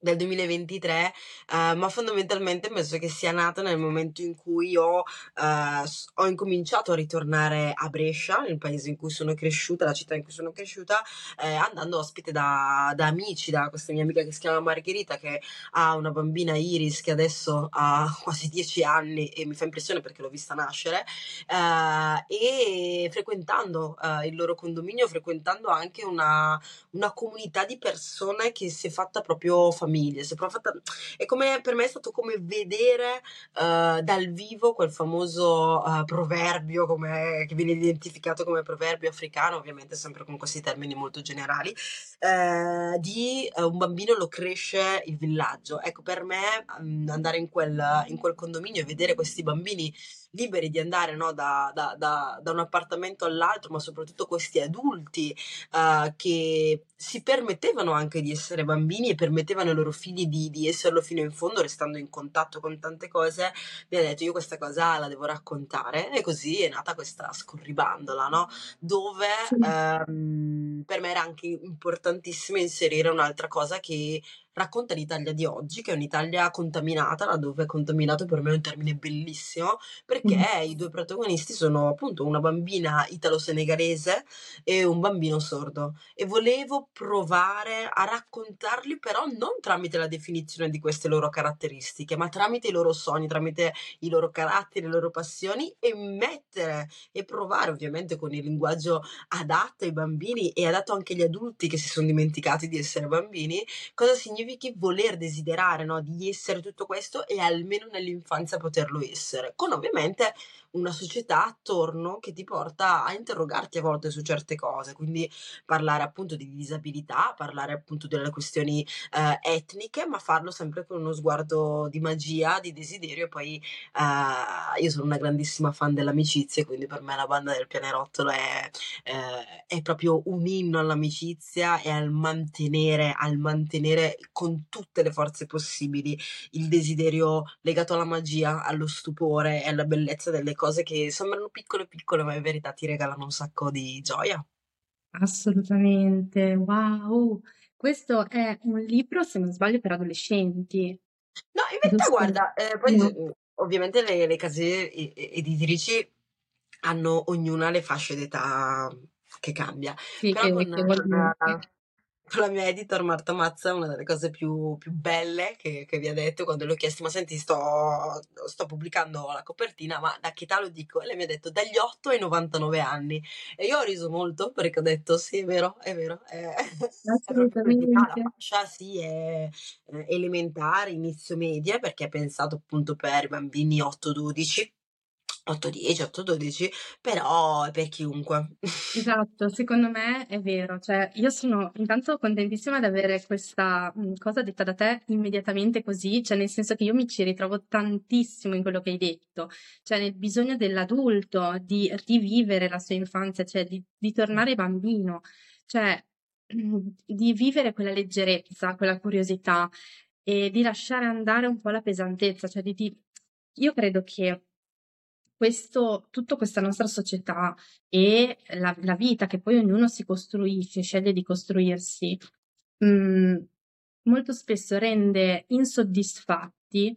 del 2023, uh, ma fondamentalmente penso che sia nata nel momento in cui ho, uh, ho, incominciato a ritornare a Brescia, il paese in cui sono cresciuta, la città in cui sono cresciuta, eh, andando ospite da, da, amici, da questa mia amica che si chiama Margherita, che ha una bambina Iris che adesso ha quasi dieci anni e mi fa impressione perché l'ho vista nascere, uh, e frequentando il loro condominio, frequentando anche una, una comunità di persone che si è fatta proprio famiglia famiglie, si è fatta... è come, per me è stato come vedere uh, dal vivo quel famoso uh, proverbio come, che viene identificato come proverbio africano, ovviamente sempre con questi termini molto generali, uh, di un bambino lo cresce il villaggio. Ecco, per me um, andare in quel, in quel condominio e vedere questi bambini liberi di andare no, da, da, da, da, un appartamento all'altro, ma soprattutto questi adulti uh, che si permettevano anche di essere bambini e permettevano ai loro figli di, di, esserlo fino in fondo, restando in contatto con tante cose, mi ha detto io questa cosa la devo raccontare e così è nata questa scorribandola, no? dove sì. um, per me era anche importantissimo inserire un'altra cosa che racconta l'Italia di oggi, che è un'Italia contaminata, laddove contaminato per me è un termine bellissimo, perché mm. i due protagonisti sono appunto una bambina italo-senegalese e un bambino sordo. E volevo provare a raccontarli però non tramite la definizione di queste loro caratteristiche, ma tramite i loro sogni, tramite i loro caratteri, le loro passioni e mettere e provare ovviamente con il linguaggio adatto ai bambini e adatto anche agli adulti che si sono dimenticati di essere bambini, cosa significa significhi voler desiderare, no, di essere tutto questo e almeno nell'infanzia poterlo essere, con ovviamente una società attorno che ti porta a interrogarti a volte su certe cose, quindi parlare appunto di disabilità, parlare appunto delle questioni eh, etniche, ma farlo sempre con uno sguardo di magia, di desiderio e poi eh, io sono una grandissima fan dell'amicizia, quindi per me la banda del pianerottolo è, eh, è proprio un inno all'amicizia e al mantenere, al mantenere con tutte le forze possibili il desiderio legato alla magia, allo stupore e alla bellezza delle cose che sembrano piccole piccole, ma in verità ti regalano un sacco di gioia. Assolutamente, wow! Questo è un libro, se non sbaglio, per adolescenti. No, in verità, Giusto? guarda, eh, poi no. ovviamente le, le case editrici hanno ognuna le fasce d'età che cambia. Sì, Però che, con, che la mia editor Marta Mazza una delle cose più, più belle che, che, vi ha detto. Quando le ho chiesto ma senti sto, sto, pubblicando la copertina ma da che età lo dico? E lei mi ha detto dagli 8 ai 99 anni. E io ho riso molto perché ho detto sì è vero è vero è, assolutamente. è la fascia sì è, è elementare inizio media perché è pensato appunto per i bambini 8-12 8-10, 8-12, però è per chiunque. Esatto, secondo me è vero, cioè io sono intanto contentissima di avere questa mh, cosa detta da te immediatamente così, cioè nel senso che io mi ci ritrovo tantissimo in quello che hai detto, cioè nel bisogno dell'adulto di rivivere la sua infanzia, cioè di, di tornare bambino, cioè di vivere quella leggerezza, quella curiosità e di lasciare andare un po' la pesantezza, cioè di, di... io credo che questo, tutta questa nostra società e la, la, vita che poi ognuno si costruisce, sceglie di costruirsi, mh, mm, molto spesso rende insoddisfatti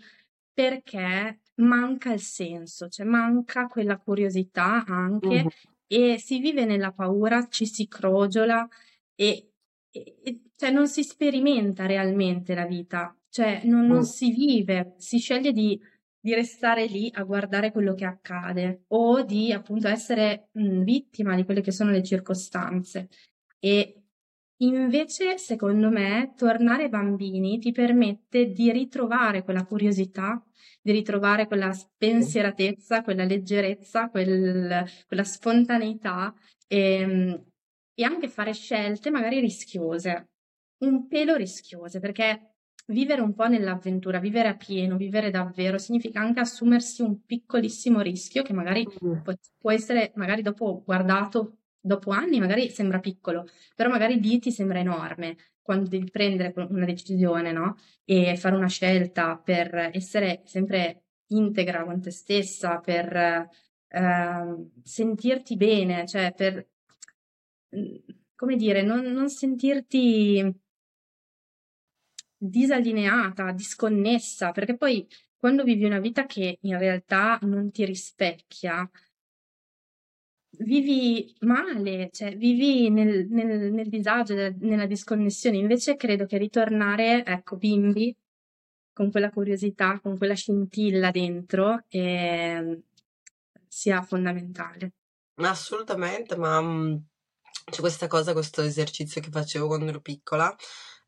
perché manca il senso, cioè manca quella curiosità anche uh-huh. e si vive nella paura, ci si crogiola e, e cioè non si sperimenta realmente la vita, cioè non, non si vive, si sceglie di di restare lì a guardare quello che accade o di appunto essere mh, vittima di quelle che sono le circostanze. E invece, secondo me, tornare bambini ti permette di ritrovare quella curiosità, di ritrovare quella spensieratezza, quella leggerezza, quel, quella spontaneità e, e anche fare scelte magari rischiose, un pelo rischiose, perché vivere un po' nell'avventura, vivere a pieno, vivere davvero, significa anche assumersi un piccolissimo rischio che magari mm. può, essere, magari dopo guardato, dopo anni, magari sembra piccolo, però magari lì ti sembra enorme quando devi prendere una decisione, no? E fare una scelta per essere sempre integra con te stessa, per eh, sentirti bene, cioè per, mm, come dire, non, non sentirti disallineata, disconnessa, perché poi quando vivi una vita che in realtà non ti rispecchia, vivi male, cioè vivi nel, nel, nel disagio, nella disconnessione. Invece credo che ritornare, ecco, bimbi, con quella curiosità, con quella scintilla dentro, eh, sia fondamentale. Assolutamente, ma mh, c'è questa cosa, questo esercizio che facevo quando ero piccola,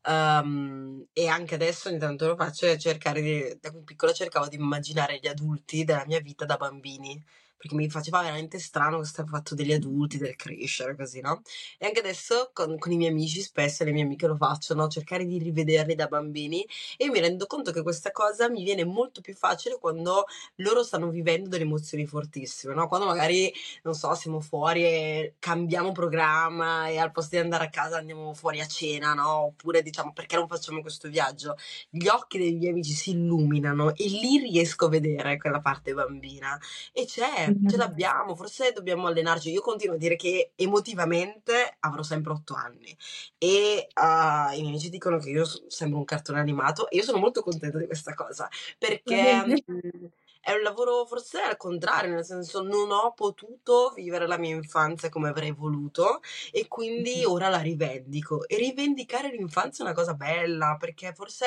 Um, e anche adesso ogni tanto lo faccio è cercare di, da piccola cercavo di immaginare gli adulti della mia vita da bambini perché mi faceva veramente strano questo fatto degli adulti, del crescere, così, no? E anche adesso con, con i miei amici, spesso le mie amiche lo faccio, cercare di rivederli da bambini e mi rendo conto che questa cosa mi viene molto più facile quando loro stanno vivendo delle emozioni fortissime, no? Quando magari, non so, siamo fuori e cambiamo programma e al posto di andare a casa andiamo fuori a cena, no? Oppure diciamo perché non facciamo questo viaggio? Gli occhi dei miei amici si illuminano e lì riesco a vedere quella parte bambina e c'è ce l'abbiamo, forse dobbiamo allenarci. Io continuo a dire che emotivamente avrò sempre otto anni e uh, i miei amici dicono che io sembro un cartone animato e io sono molto contenta di questa cosa perché mh, è un lavoro forse al contrario, nel senso non ho potuto vivere la mia infanzia come avrei voluto e quindi ora la rivendico. E rivendicare l'infanzia è una cosa bella perché forse...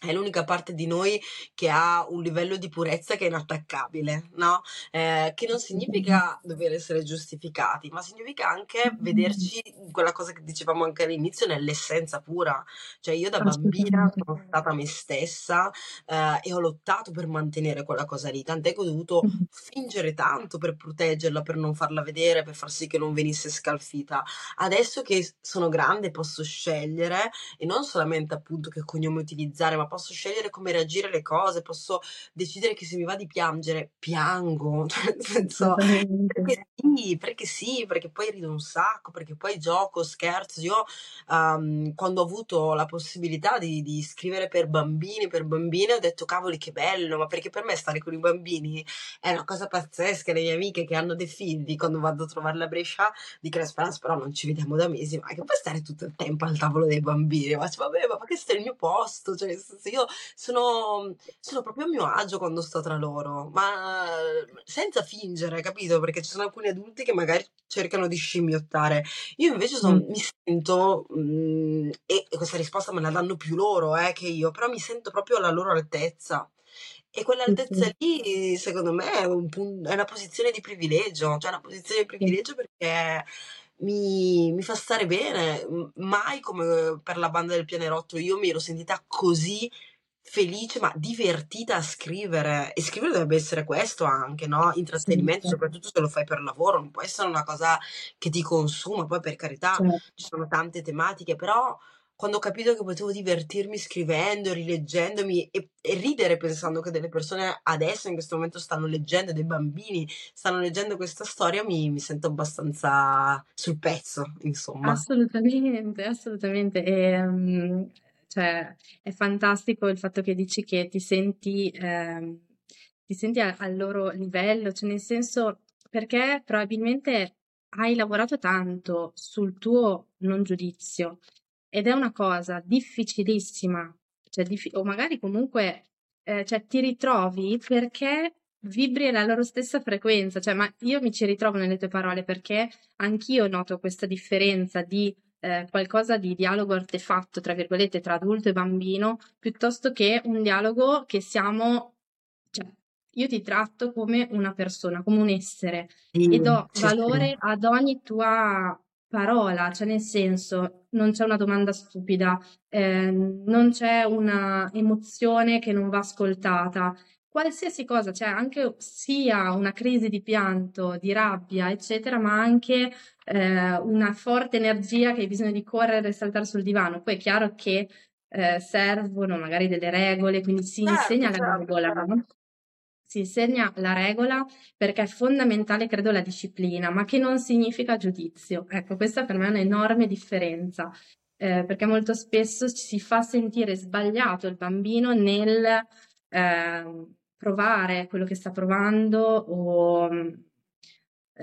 è l'unica parte di noi che ha un livello di purezza che è inattaccabile, no? Eh, che non significa dover essere giustificati, ma significa anche vederci quella cosa che dicevamo anche all'inizio nell'essenza pura. Cioè io da bambina sono stata me stessa eh, e ho lottato per mantenere quella cosa lì, tant'è che ho dovuto fingere tanto per proteggerla, per non farla vedere, per far sì che non venisse scalfita. Adesso che sono grande posso scegliere e non solamente appunto che cognome utilizzare, ma posso scegliere come reagire alle cose, posso decidere che se mi va di piangere, piango, cioè nel senso, perché sì, perché sì, perché poi rido un sacco, perché poi gioco, scherzo. Io um, quando ho avuto la possibilità di, di scrivere per bambini, per bambine, ho detto cavoli che bello, ma perché per me stare con i bambini è una cosa pazzesca. Le mie amiche che hanno dei figli, quando vado a trovarle a Brescia, dicono Speranza, però non ci vediamo da mesi, ma che puoi stare tutto il tempo al tavolo dei bambini? Ma vabbè, ma questo è il mio posto, cioè io sono, sono proprio a mio agio quando sto tra loro, ma senza fingere, capito? Perché ci sono alcuni adulti che magari cercano di scimmiottare. Io invece son, mm. mi sento, mh, mm, e, e, questa risposta me la danno più loro eh, che io, però mi sento proprio alla loro altezza. E quell'altezza lì, secondo me, è, un, è una posizione di privilegio, cioè una posizione di privilegio perché mi, mi fa stare bene. Mai come per la banda del pianerottolo io mi ero sentita così felice, ma divertita a scrivere. E scrivere dovrebbe essere questo anche, no? Intrattenimento, sì, soprattutto se lo fai per lavoro, non può essere una cosa che ti consuma. Poi, per carità, certo. ci sono tante tematiche, però quando ho capito che potevo divertirmi scrivendo, rileggendomi e, e, ridere pensando che delle persone adesso in questo momento stanno leggendo, dei bambini stanno leggendo questa storia, mi, mi sento abbastanza sul pezzo, insomma. Assolutamente, assolutamente. E, um, cioè, è fantastico il fatto che dici che ti senti, eh, ti senti al loro livello, cioè nel senso perché probabilmente hai lavorato tanto sul tuo non giudizio ed è una cosa difficilissima, cioè, diffi- o magari comunque eh, cioè, ti ritrovi perché vibri alla loro stessa frequenza, cioè, ma io mi ci ritrovo nelle tue parole perché anch'io noto questa differenza di eh, qualcosa di dialogo artefatto, tra virgolette, tra adulto e bambino, piuttosto che un dialogo che siamo, cioè, io ti tratto come una persona, come un essere mm, e do valore ad ogni tua parola, cioè nel senso non c'è una domanda stupida, eh, non c'è una emozione che non va ascoltata, qualsiasi cosa, cioè anche sia una crisi di pianto, di rabbia, eccetera, ma anche eh, una forte energia che hai bisogno di correre e saltare sul divano. Poi è chiaro che eh, servono magari delle regole, quindi si certo, insegna certo, la regola. Certo. Si insegna la regola perché è fondamentale, credo, la disciplina, ma che non significa giudizio. Ecco, questa per me è un'enorme differenza, eh, perché molto spesso si fa sentire sbagliato il bambino nel eh, provare quello che sta provando o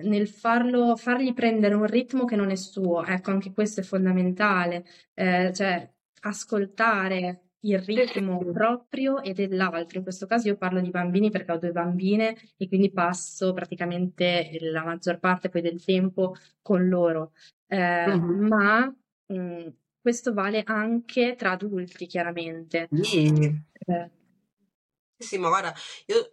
nel farlo, fargli prendere un ritmo che non è suo. Ecco, anche questo è fondamentale, eh, cioè ascoltare il ritmo proprio e dell'altro. In questo caso io parlo di bambini perché ho due bambine e quindi passo praticamente la maggior parte poi del tempo con loro. Eh, uh-huh. Ma mh, mm, questo vale anche tra adulti, chiaramente. Sì. Eh. Sì, ma guarda, io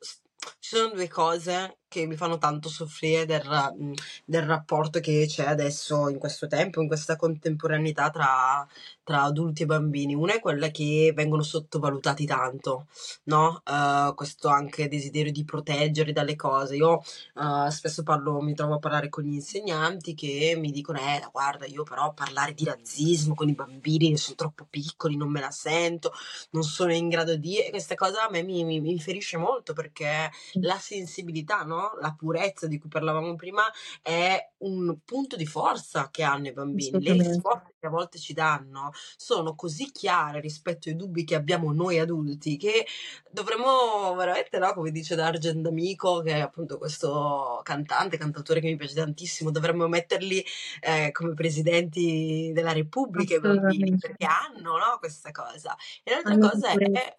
ci sono due cose che mi fanno tanto soffrire del, del rapporto che c'è adesso in questo tempo, in questa contemporaneità tra, tra adulti e bambini. Una è quella che vengono sottovalutati tanto, no? Uh, questo anche desiderio di proteggerli dalle cose. Io uh, spesso parlo, mi trovo a parlare con gli insegnanti che mi dicono, eh, guarda, io però parlare di razzismo con i bambini sono troppo piccoli, non me la sento, non sono in grado di... E questa cosa a me mi, mi, mi ferisce molto perché la sensibilità, no? La purezza di cui parlavamo prima è un punto di forza che hanno i bambini. Le risposte che a volte ci danno sono così chiare rispetto ai dubbi che abbiamo noi adulti che dovremmo veramente, no, come dice D'Argent D'Amico, che è appunto questo cantante, cantatore che mi piace tantissimo, dovremmo metterli eh, come presidenti della Repubblica i bambini perché hanno no, questa cosa. E l'altra cosa è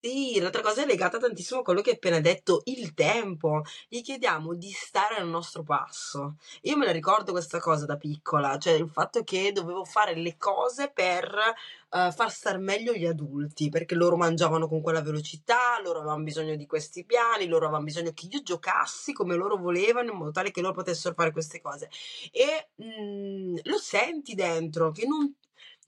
Sì, l'altra cosa è legata tantissimo a quello che hai appena detto, il tempo. Gli chiediamo di stare al nostro passo. Io me la ricordo questa cosa da piccola, cioè il fatto che dovevo fare le cose per eh, far star meglio gli adulti, perché loro mangiavano con quella velocità, loro avevano bisogno di questi piani, loro avevano bisogno che io giocassi come loro volevano, in modo tale che loro potessero fare queste cose. E mm, lo senti dentro, che non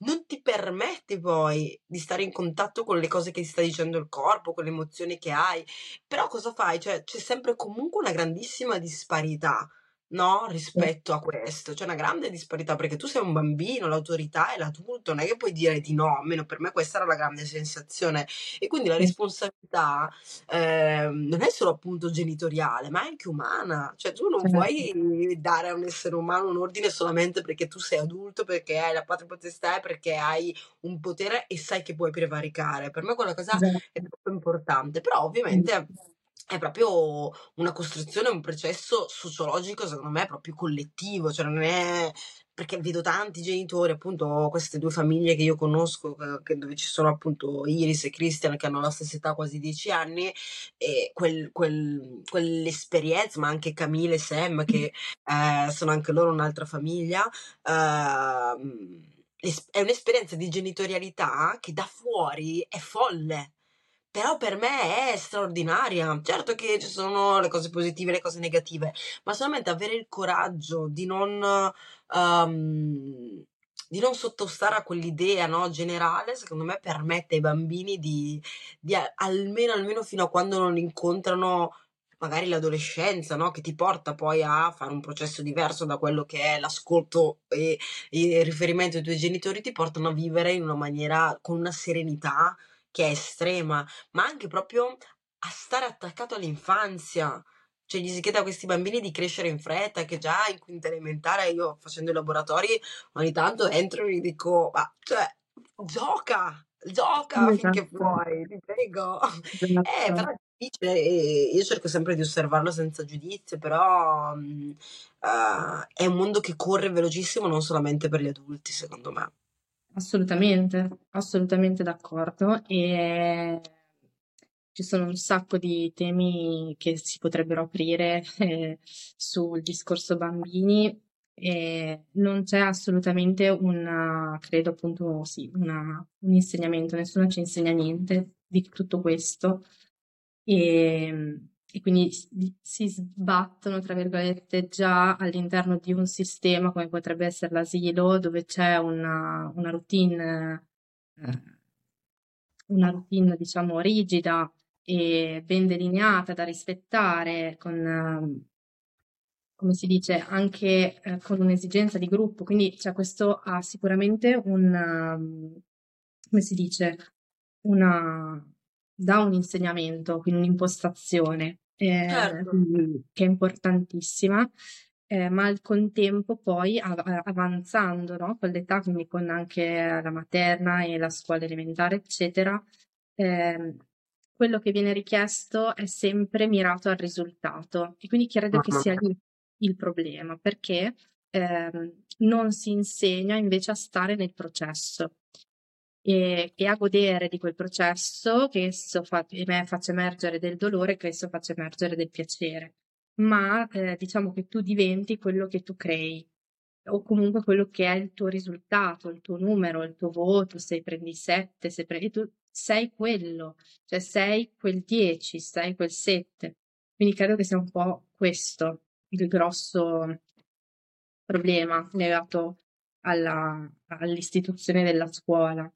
non ti permette poi di stare in contatto con le cose che ti sta dicendo il corpo, con le emozioni che hai. Però cosa fai? Cioè, c'è sempre comunque una grandissima disparità no? Rispetto a questo. C'è una grande disparità perché tu sei un bambino, l'autorità è l'adulto, non è che puoi dire di no, almeno per me questa era la grande sensazione. E quindi la responsabilità eh, non è solo appunto genitoriale, ma è anche umana. Cioè tu non Certo. puoi dare a un essere umano un ordine solamente perché tu sei adulto, perché hai la patria potestà, perché hai un potere e sai che puoi prevaricare. Per me quella cosa Esatto. è troppo importante, però ovviamente è proprio una costruzione, un processo sociologico, secondo me, proprio collettivo, cioè non è perché vedo tanti genitori, appunto, queste due famiglie che io conosco, che- dove ci sono appunto Iris e Christian che hanno la stessa età, quasi dieci anni, e quel- quel- quell'esperienza, ma anche Camille e Sam, che eh, sono anche loro un'altra famiglia, l'es- è un'esperienza di genitorialità che da fuori è folle. Però per me è straordinaria. Certo che ci sono le cose positive e le cose negative, ma solamente avere il coraggio di non, ehm, di non sottostare a quell'idea, no, generale, secondo me permette ai bambini di, di almeno, almeno fino a quando non incontrano magari l'adolescenza, no, che ti porta poi a fare un processo diverso da quello che è l'ascolto e il riferimento ai tuoi genitori, ti portano a vivere in una maniera con una serenità che è estrema ma anche proprio a stare attaccato all'infanzia. Cioè, gli si chiede a questi bambini di crescere in fretta, che già in quinta elementare io facendo i laboratori ogni tanto entro e gli dico, ma cioè, gioca, gioca finché Esatto. puoi, ti prego. Eh, Esatto. però è difficile e io cerco sempre di osservarlo senza giudizio, però mm, eh, è un mondo che corre velocissimo non solamente per gli adulti, secondo me. Assolutamente, assolutamente d'accordo. E ci sono un sacco di temi che si potrebbero aprire eh, sul discorso bambini e non c'è assolutamente una, credo appunto, sì, una- un insegnamento, nessuno ci insegna niente di tutto questo e, e quindi si sbattono, tra virgolette, già all'interno di un sistema come potrebbe essere l'asilo, dove c'è una, una routine, eh, una routine, diciamo, rigida e ben delineata da rispettare, con, come si dice, anche eh, con un'esigenza di gruppo. Quindi cioè, questo ha sicuramente un, come si dice, una, dà un insegnamento, quindi un'impostazione eh, Certo. che è importantissima. eh, ma al contempo poi av- avanzando no, con l'età, quindi con anche la materna e la scuola elementare, eccetera, ehm, quello che viene richiesto è sempre mirato al risultato e quindi credo che Mamma sia lì il problema, perché ehm, non si insegna invece a stare nel processo e, e a godere di quel processo che esso fa, faccia emergere del dolore, che esso faccia emergere del piacere, ma eh, diciamo che tu diventi quello che tu crei o comunque quello che è il tuo risultato, il tuo numero, il tuo voto, se prendi 7, se prendi tu sei quello, cioè sei quel 10, sei quel 7. Quindi credo che sia un po' questo il grosso problema legato alla, all'istituzione della scuola.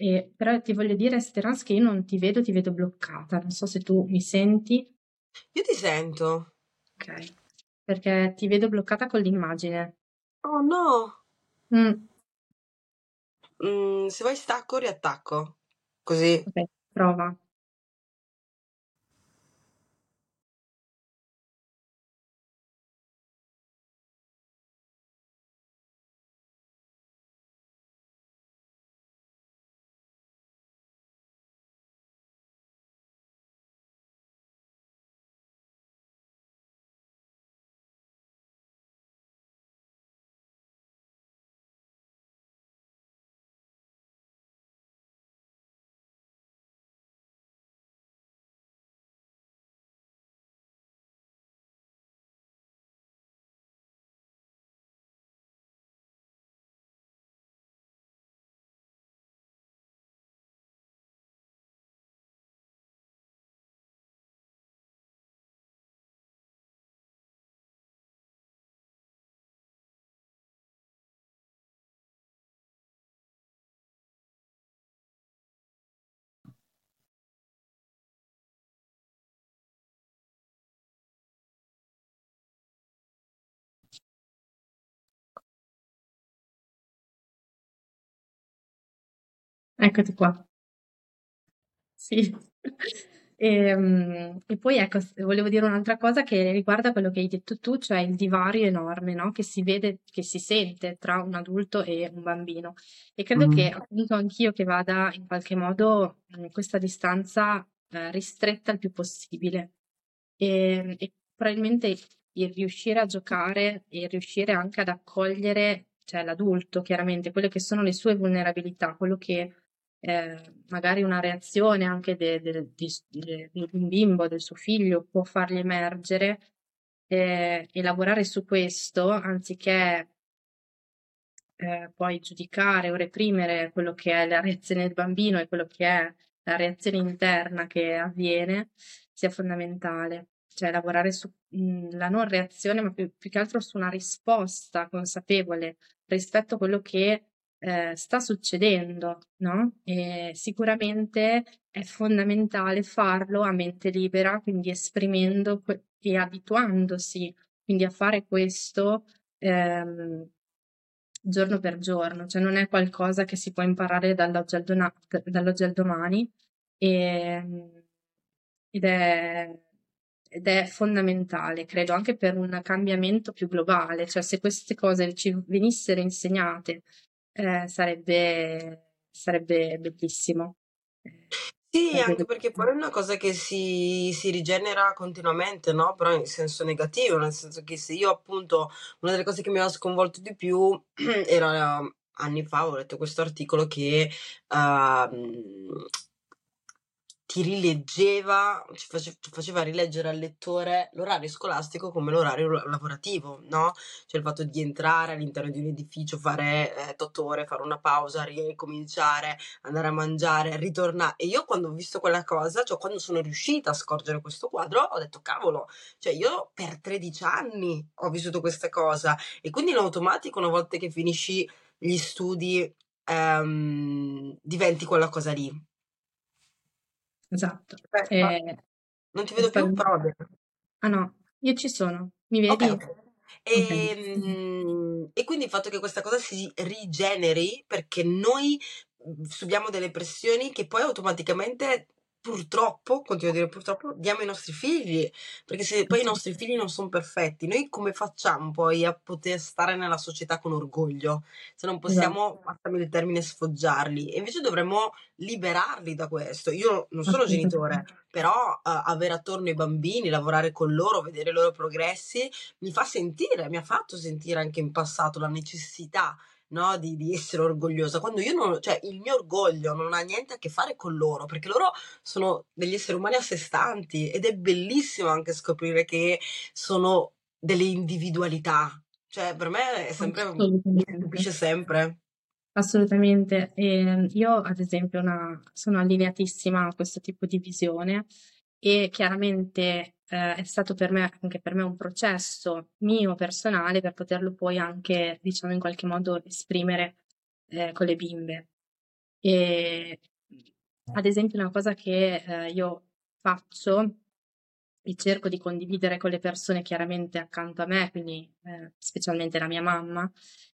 E, però ti voglio dire, Speranza, che io non ti vedo, ti vedo bloccata. Non so se tu mi senti. Io ti sento. Ok. Perché ti vedo bloccata con l'immagine. Oh no. Mm, Mm, se vai stacco, riattacco. Così. ok, prova. Eccoti qua. Sì. E, ehm, e, poi ecco, volevo dire un'altra cosa che riguarda quello che hai detto tu, cioè il divario enorme, no? Che si vede, che si sente tra un adulto e un bambino. E credo mm. che appunto anch'io che vada in qualche modo in questa distanza eh, ristretta il più possibile. E, e probabilmente il riuscire a giocare e riuscire anche ad accogliere, cioè l'adulto, chiaramente, quelle che sono le sue vulnerabilità, quello che eh, magari una reazione anche di de, de, de, un bimbo, del suo figlio, può fargli emergere eh, e lavorare su questo anziché eh, poi giudicare o reprimere quello che è la reazione del bambino e quello che è la reazione interna che avviene, sia fondamentale. Cioè lavorare sulla non reazione, ma più, più che altro su una risposta consapevole rispetto a quello che eh, sta succedendo, no? E sicuramente è fondamentale farlo a mente libera, quindi esprimendo que- e abituandosi quindi a fare questo ehm, giorno per giorno, cioè non è qualcosa che si può imparare dall'oggi al, dona- dall'oggi al domani e, ehm, ed, è, ed è fondamentale, credo, anche per un cambiamento più globale, cioè se queste cose ci venissero insegnate eh, sarebbe, sarebbe bellissimo. Sì, anche perché poi è una cosa che si, si rigenera continuamente, no? Però in senso negativo, nel senso che se io appunto, una delle cose che mi ha sconvolto di più era anni fa, ho letto questo articolo che uh, ti rileggeva, ci faceva, faceva rileggere al lettore l'orario scolastico come l'orario lavorativo, no? Cioè il fatto di entrare all'interno di un edificio, fare eh, otto ore, fare una pausa, ricominciare, andare a mangiare, ritornare. E io quando ho visto quella cosa, cioè quando sono riuscita a scorgere questo quadro, ho detto cavolo, cioè io per 13 anni ho vissuto questa cosa e quindi in automatico una volta che finisci gli studi ehm, diventi quella cosa lì Esatto. Eh, non ti vedo più, però Ah no, io ci sono. Mi vedi? Ok, ok. E, okay. e quindi il fatto che questa cosa si rigeneri perché noi subiamo delle pressioni che poi automaticamente purtroppo, continuo a dire purtroppo, diamo ai nostri figli, perché se poi i nostri figli non sono perfetti, noi come facciamo poi a poter stare nella società con orgoglio? Se non possiamo, esatto. passami il termine, sfoggiarli. E invece dovremmo liberarli da questo. Io non sono genitore, però uh, avere attorno i bambini, lavorare con loro, vedere i loro progressi, mi fa sentire, mi ha fatto sentire anche in passato la necessità no? Di, di, essere orgogliosa, quando io non, cioè il mio orgoglio non ha niente a che fare con loro, perché loro sono degli esseri umani a sé stanti ed è bellissimo anche scoprire che sono delle individualità. Cioè, per me è sempre, mi stupisce sempre. Assolutamente. E io, ad esempio, una, sono allineatissima a questo tipo di visione e chiaramente eh, è stato per me, anche per me un processo mio personale per poterlo poi anche, diciamo, in qualche modo esprimere eh, con le bimbe. E ad esempio una cosa che eh, io faccio e cerco di condividere con le persone chiaramente accanto a me, quindi eh, specialmente la mia mamma,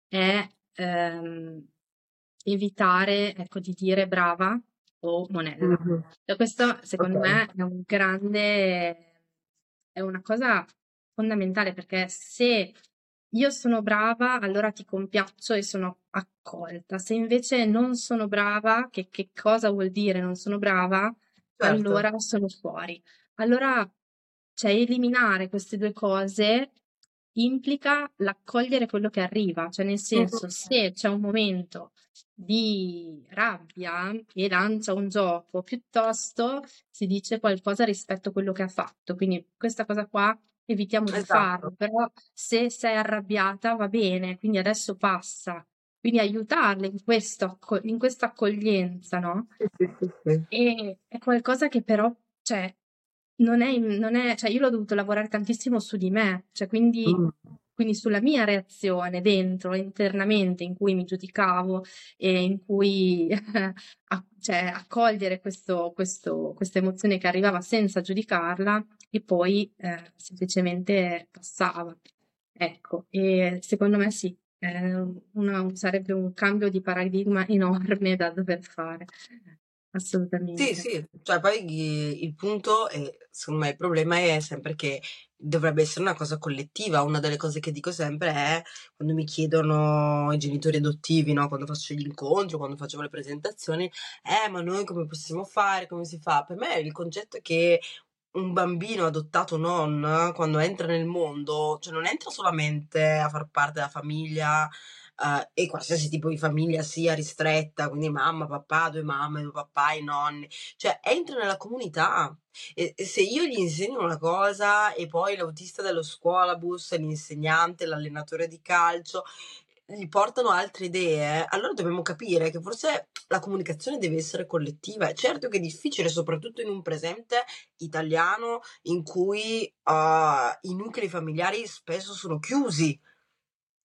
è ehm, evitare ecco, di dire brava o monella. Mm-hmm. E questo secondo okay. me è un grande è una cosa fondamentale perché se io sono brava, allora ti compiaccio e sono accolta. Se invece non sono brava, che, che cosa vuol dire non sono brava? Certo. Allora sono fuori. Allora, cioè, eliminare queste due cose implica l'accogliere quello che arriva, cioè nel senso, se c'è un momento di rabbia e lancia un gioco, piuttosto si dice qualcosa rispetto a quello che ha fatto. Quindi questa cosa qua evitiamo esatto. di farlo, però se sei arrabbiata va bene, quindi adesso passa. Quindi aiutarle in, questo, in questa accoglienza, no? Sì, sì, sì. E è qualcosa che però, cioè, non è, non è, cioè io l'ho dovuto lavorare tantissimo su di me, cioè quindi, mm. quindi sulla mia reazione dentro, internamente, in cui mi giudicavo e in cui cioè, accogliere questo, questo, questa emozione che arrivava senza giudicarla e poi eh, semplicemente passava. Ecco, e secondo me sì, una, sarebbe un cambio di paradigma enorme da dover fare. Assolutamente. Sì, sì, cioè poi il punto, e secondo me il problema è sempre che dovrebbe essere una cosa collettiva. Una delle cose che dico sempre è quando mi chiedono i genitori adottivi, no? Quando faccio gli incontri, quando facevo le presentazioni, eh, ma noi come possiamo fare? Come si fa? Per me il concetto è che un bambino adottato non, quando entra nel mondo, cioè non entra solamente a far parte della famiglia uh, e qualsiasi tipo di famiglia sia ristretta, quindi mamma, papà, due mamme, due papà, i nonni, cioè entra nella comunità. E, e se io gli insegno una cosa e poi l'autista dello scuolabus, l'insegnante, l'allenatore di calcio gli portano altre idee, allora dobbiamo capire che forse la comunicazione deve essere collettiva. È certo che è difficile, soprattutto in un presente italiano in cui uh, i nuclei familiari spesso sono chiusi.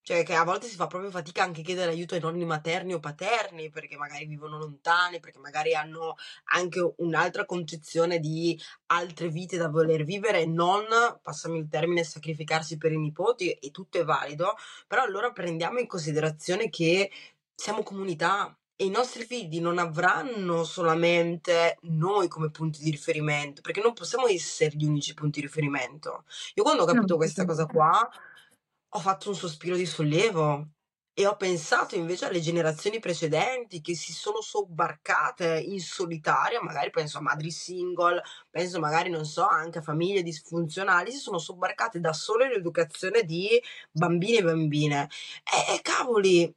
Cioè che a volte si fa proprio fatica anche a chiedere aiuto ai nonni materni o paterni perché magari vivono lontani, perché magari hanno anche un'altra concezione di altre vite da voler vivere e non, passami il termine, sacrificarsi per i nipoti e tutto è valido, però allora prendiamo in considerazione che siamo comunità e i nostri figli non avranno solamente noi come punti di riferimento, perché non possiamo essere gli unici punti di riferimento. Io quando ho capito no, questa cosa qua ho fatto un sospiro di sollievo e ho pensato invece alle generazioni precedenti che si sono sobbarcate in solitaria, magari penso a madri single, penso magari, non so, anche a famiglie disfunzionali, si sono sobbarcate da sole l'educazione di bambini e bambine. E, e cavoli,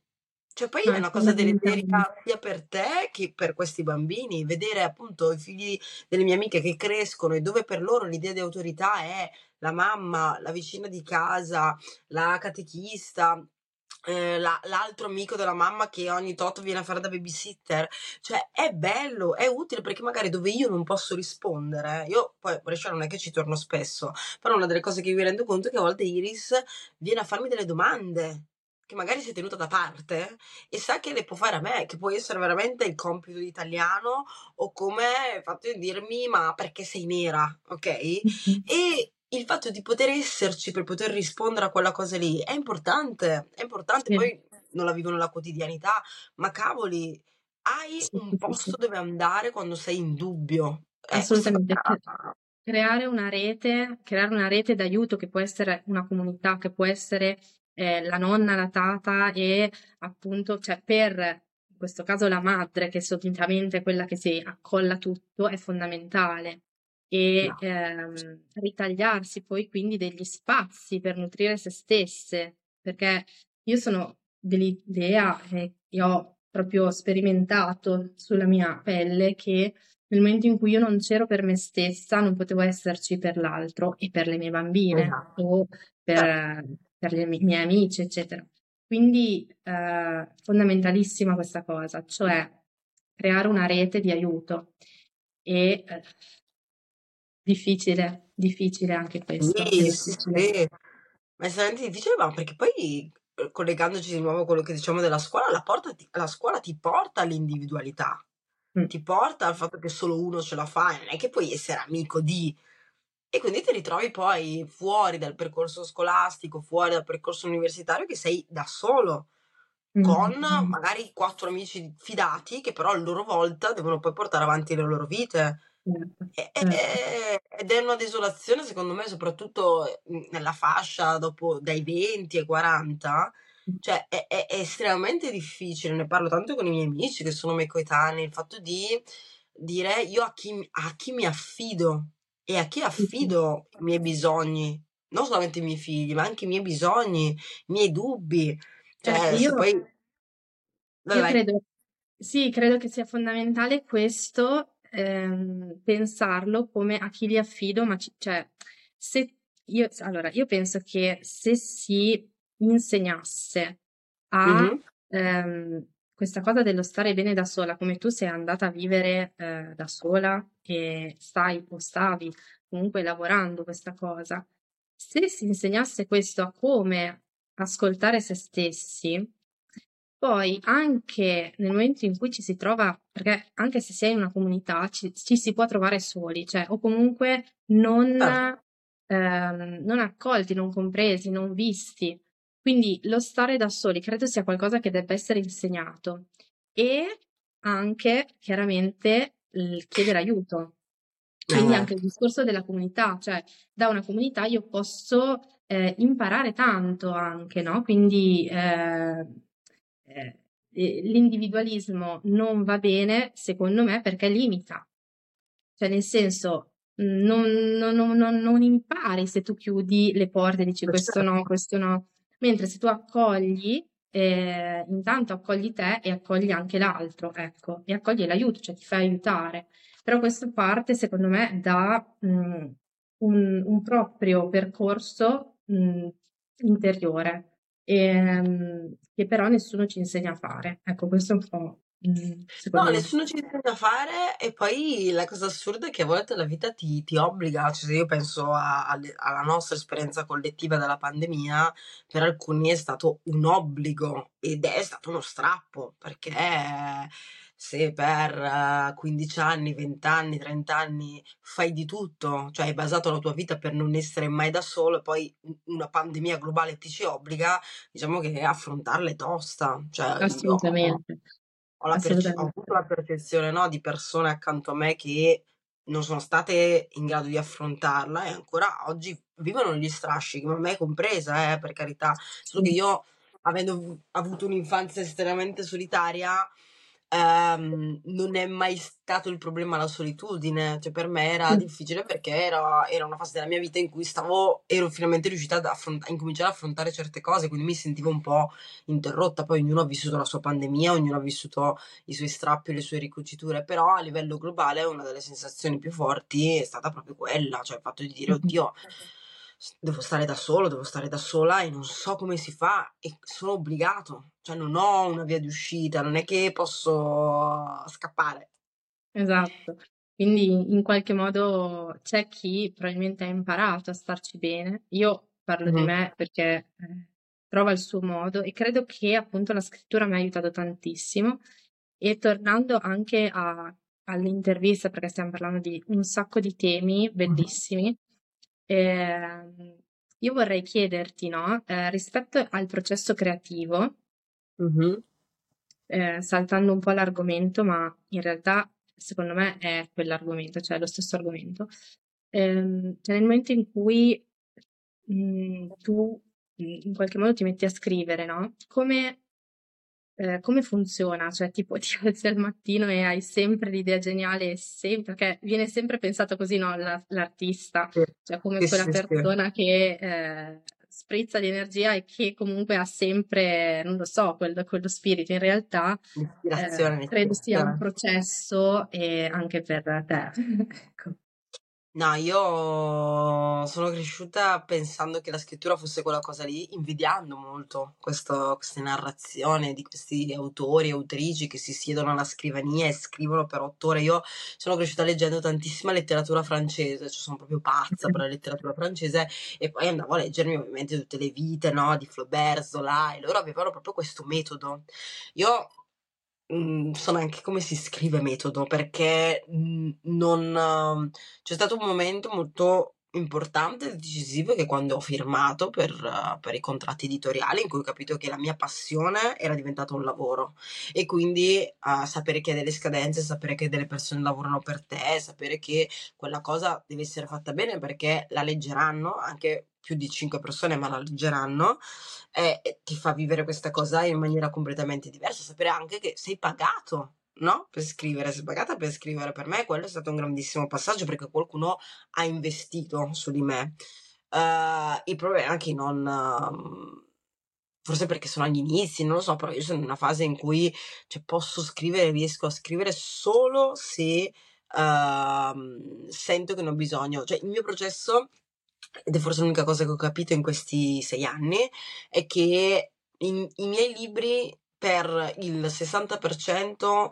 cioè poi è una cosa deleteria sia per te che per questi bambini, vedere appunto i figli delle mie amiche che crescono e dove per loro l'idea di autorità è la mamma, la vicina di casa, la catechista, eh, la, l'altro amico della mamma che ogni tot viene a fare da babysitter. Cioè, è bello, è utile perché magari dove io non posso rispondere, io poi Brescia non è che ci torno spesso, però una delle cose che mi rendo conto è che a volte Iris viene a farmi delle domande che magari si è tenuta da parte e sa che le può fare a me, che può essere veramente il compito di italiano o come il fatto di dirmi ma perché sei nera, ok? E il fatto di poter esserci per poter rispondere a quella cosa lì è importante, è importante, sì. poi non la vivo nella quotidianità, ma cavoli, hai sì, un posto sì, dove andare quando sei in dubbio. Assolutamente. Creare una rete, creare una rete d'aiuto che può essere una comunità, che può essere eh, la nonna, la tata e appunto, cioè per in questo caso la madre, che è solitamente quella che si accolla tutto, è fondamentale e no. ehm, ritagliarsi poi quindi degli spazi per nutrire se stesse, perché io sono dell'idea e ho proprio sperimentato sulla mia pelle che nel momento in cui io non c'ero per me stessa, non potevo esserci per l'altro e per le mie bambine esatto. o per, certo. Per i miei amici, eccetera. Quindi eh, fondamentalissima questa cosa, cioè creare una rete di aiuto e eh, Difficile, difficile anche questo. Sì, sì, sì. Ma è estremamente difficile, ma perché poi eh, collegandoci di nuovo a quello che diciamo della scuola, la, porta, la scuola ti porta all'individualità, mm. ti porta al fatto che solo uno ce la fa, non è che puoi essere amico di... E quindi ti ritrovi poi fuori dal percorso scolastico, fuori dal percorso universitario, che sei da solo, con magari quattro amici fidati che però a loro volta devono poi portare avanti le loro vite. Certo, E- certo. Ed è una desolazione, secondo me, soprattutto mhmm, nella fascia dopo dai 20 ai 40, cioè è, è- è estremamente difficile, ne parlo tanto con i miei amici che sono miei coetanei, il fatto di dire io a chi, a chi mi affido e a chi affido i miei bisogni, non solamente i miei figli, ma anche i miei bisogni, i miei dubbi. Cioè, se io, poi... io credo, sì, credo che sia fondamentale questo ehm, pensarlo come a chi li affido, ma c- cioè, se io, allora, io penso che se si insegnasse a Mhm. ehm, questa cosa dello stare bene da sola, come tu sei andata a vivere eh, da sola e stai o stavi comunque lavorando questa cosa, se si insegnasse questo a come ascoltare se stessi, poi anche nel momento in cui ci si trova, perché anche se si è in una comunità ci, ci si può trovare soli, cioè o comunque non, Certo. ehm, non accolti, non compresi, non visti. Quindi lo stare da soli credo sia qualcosa che debba essere insegnato e anche chiaramente il chiedere aiuto. Quindi Eh, anche il discorso della comunità, cioè da una comunità io posso eh, imparare tanto anche, no? Quindi eh, eh, eh, l'individualismo non va bene, secondo me, perché limita. Cioè, nel senso, non, non- non- non- non impari se tu chiudi le porte e dici questo no, questo no. Mentre se tu accogli, eh, intanto accogli te e accogli anche l'altro, ecco, e accogli l'aiuto, cioè ti fai aiutare. Però questo parte, secondo me, da mm, un, un proprio percorso mm, interiore, ehm, che però nessuno ci insegna a fare. Ecco, questo è un po', mm, No, secondo me. nessuno ci insegna a fare e poi la cosa assurda è che a volte la vita ti, ti obbliga, cioè se io penso a- alle- alla nostra esperienza collettiva della pandemia, per alcuni è stato un obbligo ed è stato uno strappo, perché se per eh, 15 anni, 20 anni, 30 anni fai di tutto, cioè hai basato la tua vita per non essere mai da solo e poi una pandemia globale ti ci obbliga, diciamo che affrontarla è tosta, cioè io Assolutamente, ho, la perce- ho avuto la percezione, no, di persone accanto a me che non sono state in grado di affrontarla e ancora oggi vivono gli strascichi, ma me compresa, eh, per carità. Solo che io, avendo avu- avuto un'infanzia estremamente solitaria, ehm, non è mai stato il problema la solitudine. Cioè, per me era difficile perché era, era una fase della mia vita in cui stavo, ero finalmente riuscita ad affront- a incominciare ad affrontare certe cose, quindi mi sentivo un po' interrotta. Poi ognuno ha vissuto la sua pandemia, ognuno ha vissuto i suoi strappi le sue ricuciture, però a livello globale una delle sensazioni più forti è stata proprio quella, cioè il fatto di dire, oddio, devo stare da solo, devo stare da sola e non so come si fa e sono obbligato, cioè non ho una via di uscita, non è che posso scappare. Esatto. Quindi in qualche modo c'è chi probabilmente ha imparato a starci bene. Io parlo di Mhm. me perché eh, trova il suo modo e credo che appunto la scrittura mi ha aiutato tantissimo. E tornando anche a- all'intervista, perché stiamo parlando di un sacco di temi bellissimi, ehm, io vorrei chiederti, no, eh, rispetto al processo creativo, Mhm. eh, saltando un po' l'argomento, ma in realtà secondo me è quell'argomento, cioè lo stesso argomento. Ehm, cioè nel momento in cui mh, tu mh, in qualche modo ti metti a scrivere, no? Come, eh, come funziona? Cioè, tipo, ti alzi al mattino e hai sempre l'idea geniale, sempre, perché viene sempre pensato così, no? La- l'artista, Sì, cioè come sì, quella sì, persona che eh, sprizza di energia e che comunque ha sempre, non lo so, quello, quello spirito. In realtà, eh, credo sia un processo e anche per te. Ecco. No, io sono cresciuta pensando che la scrittura fosse quella cosa lì, invidiando molto questo, queste narrazioni di questi autori e autrici che si siedono alla scrivania e scrivono per otto ore. Io sono cresciuta leggendo tantissima letteratura francese, cioè sono proprio pazza per la letteratura francese e poi andavo a leggermi ovviamente tutte le vite, no, di Flaubert, Zola e loro avevano proprio questo metodo. Io Mm, so neanche come si scrive metodo perché non ehm, c'è stato un momento molto importante e decisivo che quando ho firmato per, eh, per i contratti editoriali in cui ho capito che la mia passione era diventata un lavoro. E quindi eh, sapere che hai delle scadenze, sapere che delle persone lavorano per te, sapere che quella cosa deve essere fatta bene perché la leggeranno anche più di cinque persone, ma la leggeranno e, ti fa vivere questa cosa in maniera completamente diversa. Sapere anche che sei pagato, no? Per scrivere, sei pagata per scrivere. Per me quello è stato un grandissimo passaggio perché qualcuno ha investito su di me. Eh, il problema è che non... ehm, Forse perché sono agli inizi, non lo so, però io sono in una fase in cui cioè, posso scrivere, riesco a scrivere solo se ehm, sento che ne ho bisogno. Cioè, il mio processo, ed è forse l'unica cosa che ho capito in questi sei anni, è che in- i miei libri per il 60%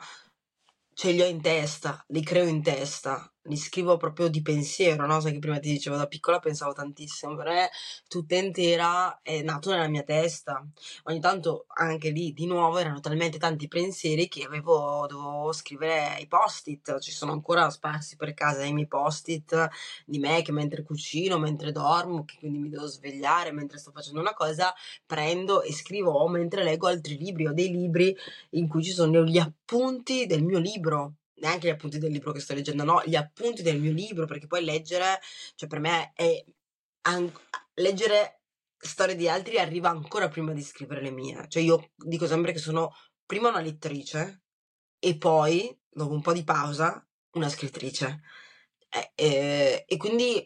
ce li ho in testa, li creo in testa. Li scrivo proprio di pensiero, no? Sai che prima ti dicevo da piccola pensavo tantissimo, per me tutta intera è nato nella mia testa. Ogni tanto anche lì di nuovo erano talmente tanti pensieri che avevo, dovevo scrivere i post-it, ci sono ancora sparsi per casa i miei post-it di me che mentre cucino, mentre dormo, che quindi mi devo svegliare, mentre sto facendo una cosa, prendo e scrivo o mentre leggo altri libri, ho dei libri in cui ci sono gli appunti del mio libro neanche gli appunti del libro che sto leggendo, no, gli appunti del mio libro, perché poi leggere, cioè per me è an- leggere storie di altri arriva ancora prima di scrivere le mie. Cioè io dico sempre che sono prima una lettrice e poi, dopo un po' di pausa, una scrittrice. E, e, e quindi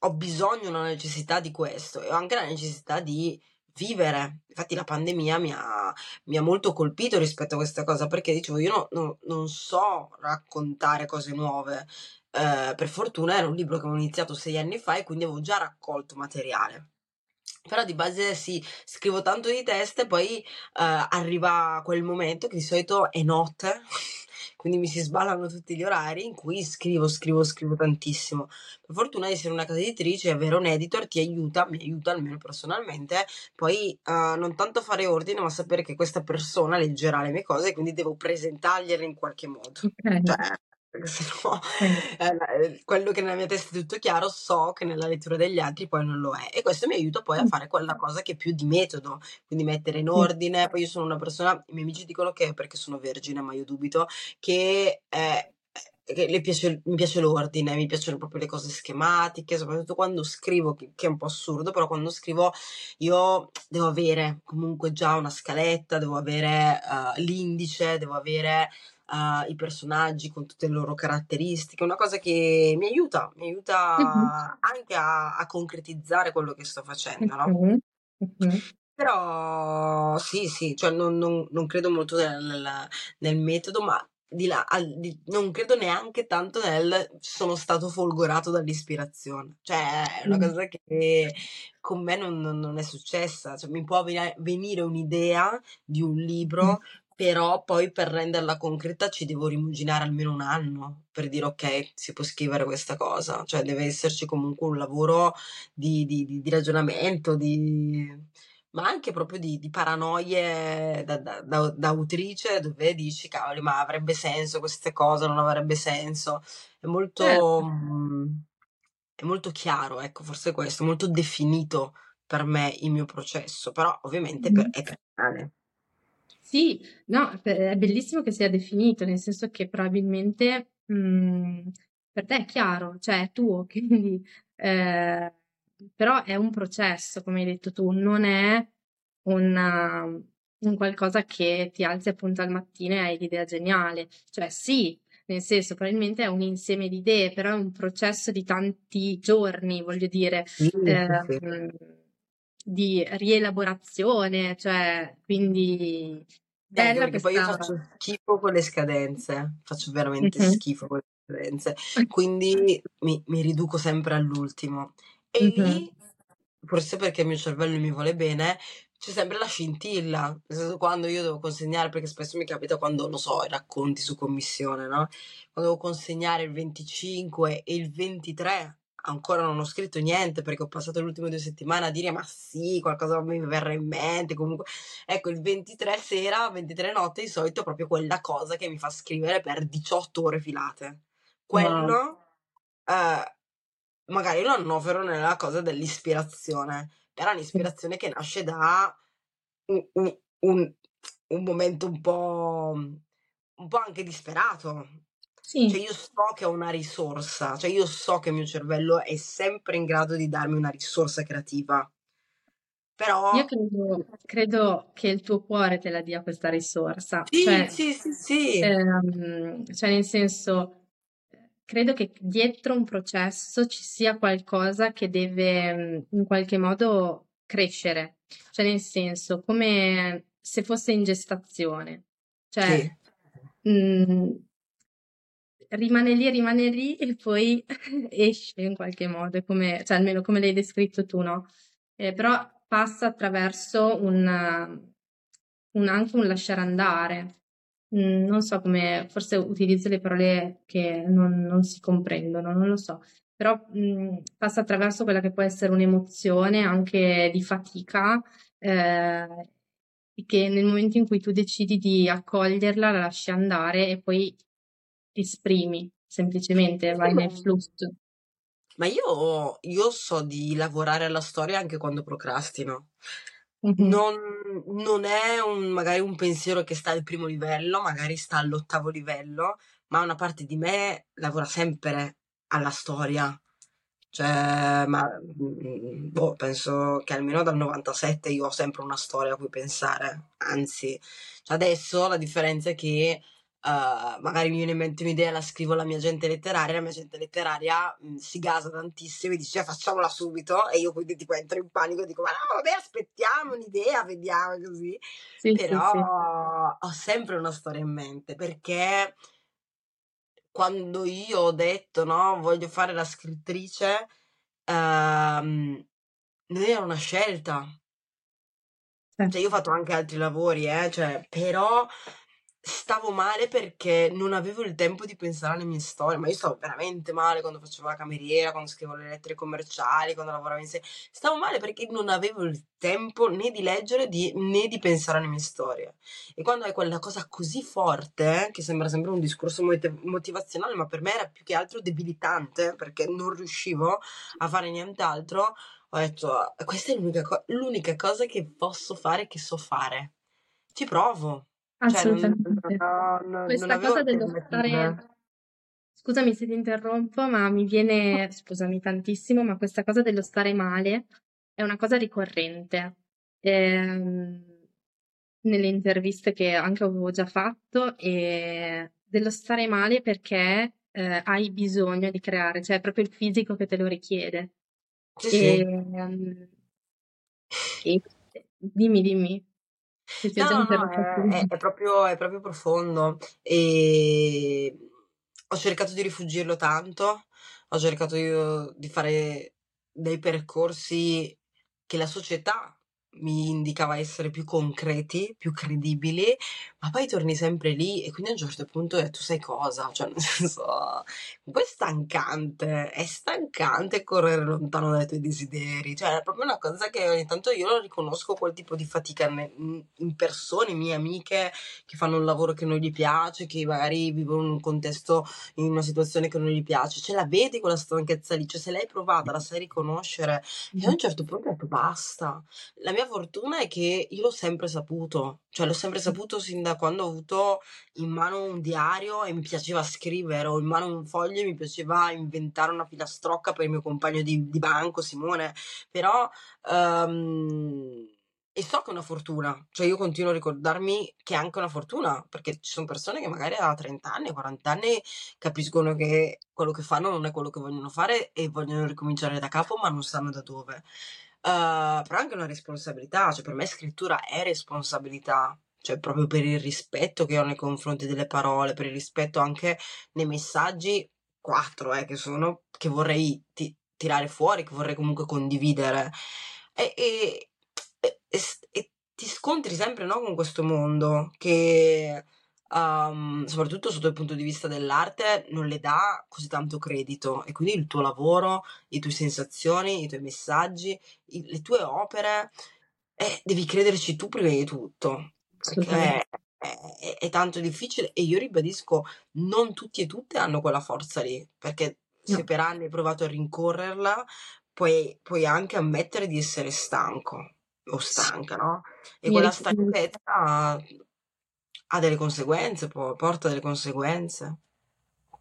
ho bisogno, una necessità di questo e ho anche la necessità di vivere. Infatti la pandemia mi ha, mi ha molto colpito rispetto a questa cosa perché dicevo io no, no, non so raccontare cose nuove. Eh, per fortuna era un libro che avevo iniziato sei anni fa e quindi avevo già raccolto materiale. Però di base sì, scrivo tanto di teste, e poi eh, arriva quel momento che di solito è notte quindi mi si sballano tutti gli orari in cui scrivo, scrivo, scrivo tantissimo. Per fortuna di essere una casa editrice e avere un editor ti aiuta, mi aiuta almeno personalmente, poi uh, non tanto fare ordine, ma sapere che questa persona leggerà le mie cose e quindi devo presentargliele in qualche modo. Okay. Cioè, perché se no eh, quello che nella mia testa è tutto chiaro so che nella lettura degli altri poi non lo è. E questo mi aiuta poi a fare quella cosa che è più di metodo quindi mettere in ordine. Poi io sono una persona i miei amici dicono che è perché sono vergine ma io dubito che eh, che piace, mi piace l'ordine, mi piacciono proprio le cose schematiche, soprattutto quando scrivo, che, che, è un po' assurdo, però quando scrivo io devo avere comunque già una scaletta, devo avere uh, l'indice, devo avere uh, i personaggi con tutte le loro caratteristiche, una cosa che mi aiuta, mi aiuta uh-huh. anche a, a, concretizzare quello che sto facendo, no? Uh-huh. Uh-huh. Però sì, sì, cioè non, non, non credo molto nel, nel, metodo, ma di là, al, di, non credo neanche tanto nel sono stato folgorato dall'ispirazione. Cioè, è una cosa che con me non, non è successa. Cioè, mi può venire un'idea di un libro però poi per renderla concreta ci devo rimuginare almeno un anno per dire ok, si può scrivere questa cosa, cioè deve esserci comunque un lavoro di, di, di, di ragionamento, ma anche proprio di, paranoie da, da, da, da, autrice dove dici cavoli ma avrebbe senso queste cose, non avrebbe senso, è molto, certo. mh, è molto chiaro, ecco forse questo, molto definito per me il mio processo, però ovviamente per, è personale. Sì, no, è bellissimo che sia definito, nel senso che probabilmente mh, per te è chiaro, cioè è tuo, quindi, eh, però è un processo, come hai detto tu, non è una, un qualcosa che ti alzi appunto al mattino e hai l'idea geniale, cioè sì, nel senso probabilmente è un insieme di idee, però è un processo di tanti giorni, voglio dire. Sì, eh, sì. Di rielaborazione, cioè quindi bella perché poi io faccio schifo con le scadenze, faccio veramente mm-hmm. schifo con le scadenze, quindi mi, mi riduco sempre all'ultimo. E mm-hmm. lì, forse perché il mio cervello mi vuole bene, c'è sempre la scintilla, nel senso quando io devo consegnare, perché spesso mi capita quando, non so, i racconti su commissione, no? Quando devo consegnare il 25 e il 23 ancora non ho scritto niente perché ho passato le ultime due settimane a dire ma sì, qualcosa mi verrà in mente. Comunque, ecco, il 23 sera, 23 notte di solito è proprio quella cosa che mi fa scrivere per 18 ore filate. Quello, wow. eh, magari lo annovero nella cosa dell'ispirazione, però è un'ispirazione che nasce da un, un, un, un momento un po', un po' anche disperato, sì. Cioè io so che ho una risorsa, cioè io so che il mio cervello è sempre in grado di darmi una risorsa creativa. Però... Io credo, credo che il tuo cuore te la dia questa risorsa. Sì, cioè, sì, sì, sì. Ehm, cioè nel senso, credo che dietro un processo ci sia qualcosa che deve in qualche modo crescere. Cioè nel senso, come se fosse in gestazione. Cioè, sì. mh, rimane lì, rimane lì e poi esce in qualche modo, come, cioè almeno come l'hai descritto tu, no? Eh, però passa attraverso un, un, anche un lasciare andare, mm, non so come, forse utilizzo le parole che non, non si comprendono, non lo so, però mh, mm, passa attraverso quella che può essere un'emozione anche di fatica, eh, che nel momento in cui tu decidi di accoglierla, la lasci andare e poi esprimi, semplicemente vai nel flusso. Ma io, io so di lavorare alla storia anche quando procrastino. Non, non è un, magari un pensiero che sta al primo livello, magari sta all'ottavo livello, ma una parte di me lavora sempre alla storia. Cioè, ma mm, boh, penso che almeno dal 97 io ho sempre una storia a cui pensare. Anzi, cioè adesso la differenza è che uh, magari mi viene in mente un'idea, la scrivo alla mia gente letteraria, la mia gente letteraria mh, mm, si gasa tantissimo e dice facciamola subito e io quindi tipo entro in panico e dico ma no vabbè aspettiamo un'idea, vediamo così. Sì, Però sì, sì. ho sempre una storia in mente perché quando io ho detto no, voglio fare la scrittrice, ehm, non era una scelta. Cioè, io ho fatto anche altri lavori, eh, cioè, però stavo male perché non avevo il tempo di pensare alle mie storie, ma io stavo veramente male quando facevo la cameriera, quando scrivevo le lettere commerciali, quando lavoravo insieme. Stavo male perché non avevo il tempo né di leggere di, né di pensare alle mie storie. E quando hai quella cosa così forte, che sembra sempre un discorso motivazionale, ma per me era più che altro debilitante perché non riuscivo a fare nient'altro, ho detto, questa è l'unica, co- l'unica cosa che posso fare, che so fare. Ci provo. Cioè, non, Assolutamente. non, non, Questa cosa dello stare... Scusami se ti interrompo, ma mi viene, scusami tantissimo, ma questa cosa dello stare male è una cosa ricorrente. Ehm, nelle interviste che anche avevo già fatto, e dello stare male perché eh, hai bisogno di creare, cioè è proprio il fisico che te lo richiede. Sì, sì. Ehm, e dimmi, dimmi. No, no, no, è, è- è proprio, è proprio profondo. E ho cercato di rifugirlo tanto, ho cercato io di fare dei percorsi che la società mi indicava essere più concreti, più credibili, ma poi torni sempre lì e quindi a un certo punto tu sai cosa, cioè nel senso, poi è stancante, è stancante correre lontano dai tuoi desideri, cioè è proprio una cosa che ogni tanto io lo riconosco quel tipo di fatica in persone, mie amiche che fanno un lavoro che non gli piace, che magari vivono in un contesto, in una situazione che non gli piace, ce la vedi quella stanchezza lì, cioè se l'hai provata, la sai riconoscere e a un certo punto hai detto basta. La mia fortuna è che io l'ho sempre saputo, cioè l'ho sempre saputo sin da quando ho avuto in mano un diario e mi piaceva scrivere, o in mano un foglio e mi piaceva inventare una filastrocca per il mio compagno di, di banco, Simone, però... Um, e so che è una fortuna, cioè io continuo a ricordarmi che è anche una fortuna, perché ci sono persone che magari a 30 anni, 40 anni capiscono che quello che fanno non è quello che vogliono fare e vogliono ricominciare da capo, ma non sanno da dove. Uh, però anche una responsabilità, cioè per me scrittura è responsabilità, cioè proprio per il rispetto che ho nei confronti delle parole, per il rispetto anche nei messaggi, quattro eh, che sono, che vorrei ti- tirare fuori, che vorrei comunque condividere. E, e, e, e ti scontri sempre no, con questo mondo che um, soprattutto sotto il punto di vista dell'arte, non le dà così tanto credito. E quindi il tuo lavoro, le tue sensazioni, i tuoi messaggi, i, le tue opere, eh, devi crederci tu prima di tutto, perché è, è, tanto difficile e io ribadisco, non tutti e tutte hanno quella forza lì, perché se no. per anni hai provato a rincorrerla, puoi, puoi anche ammettere di essere stanco o stanca, no? E quella stanchezza ha delle conseguenze, porta delle conseguenze.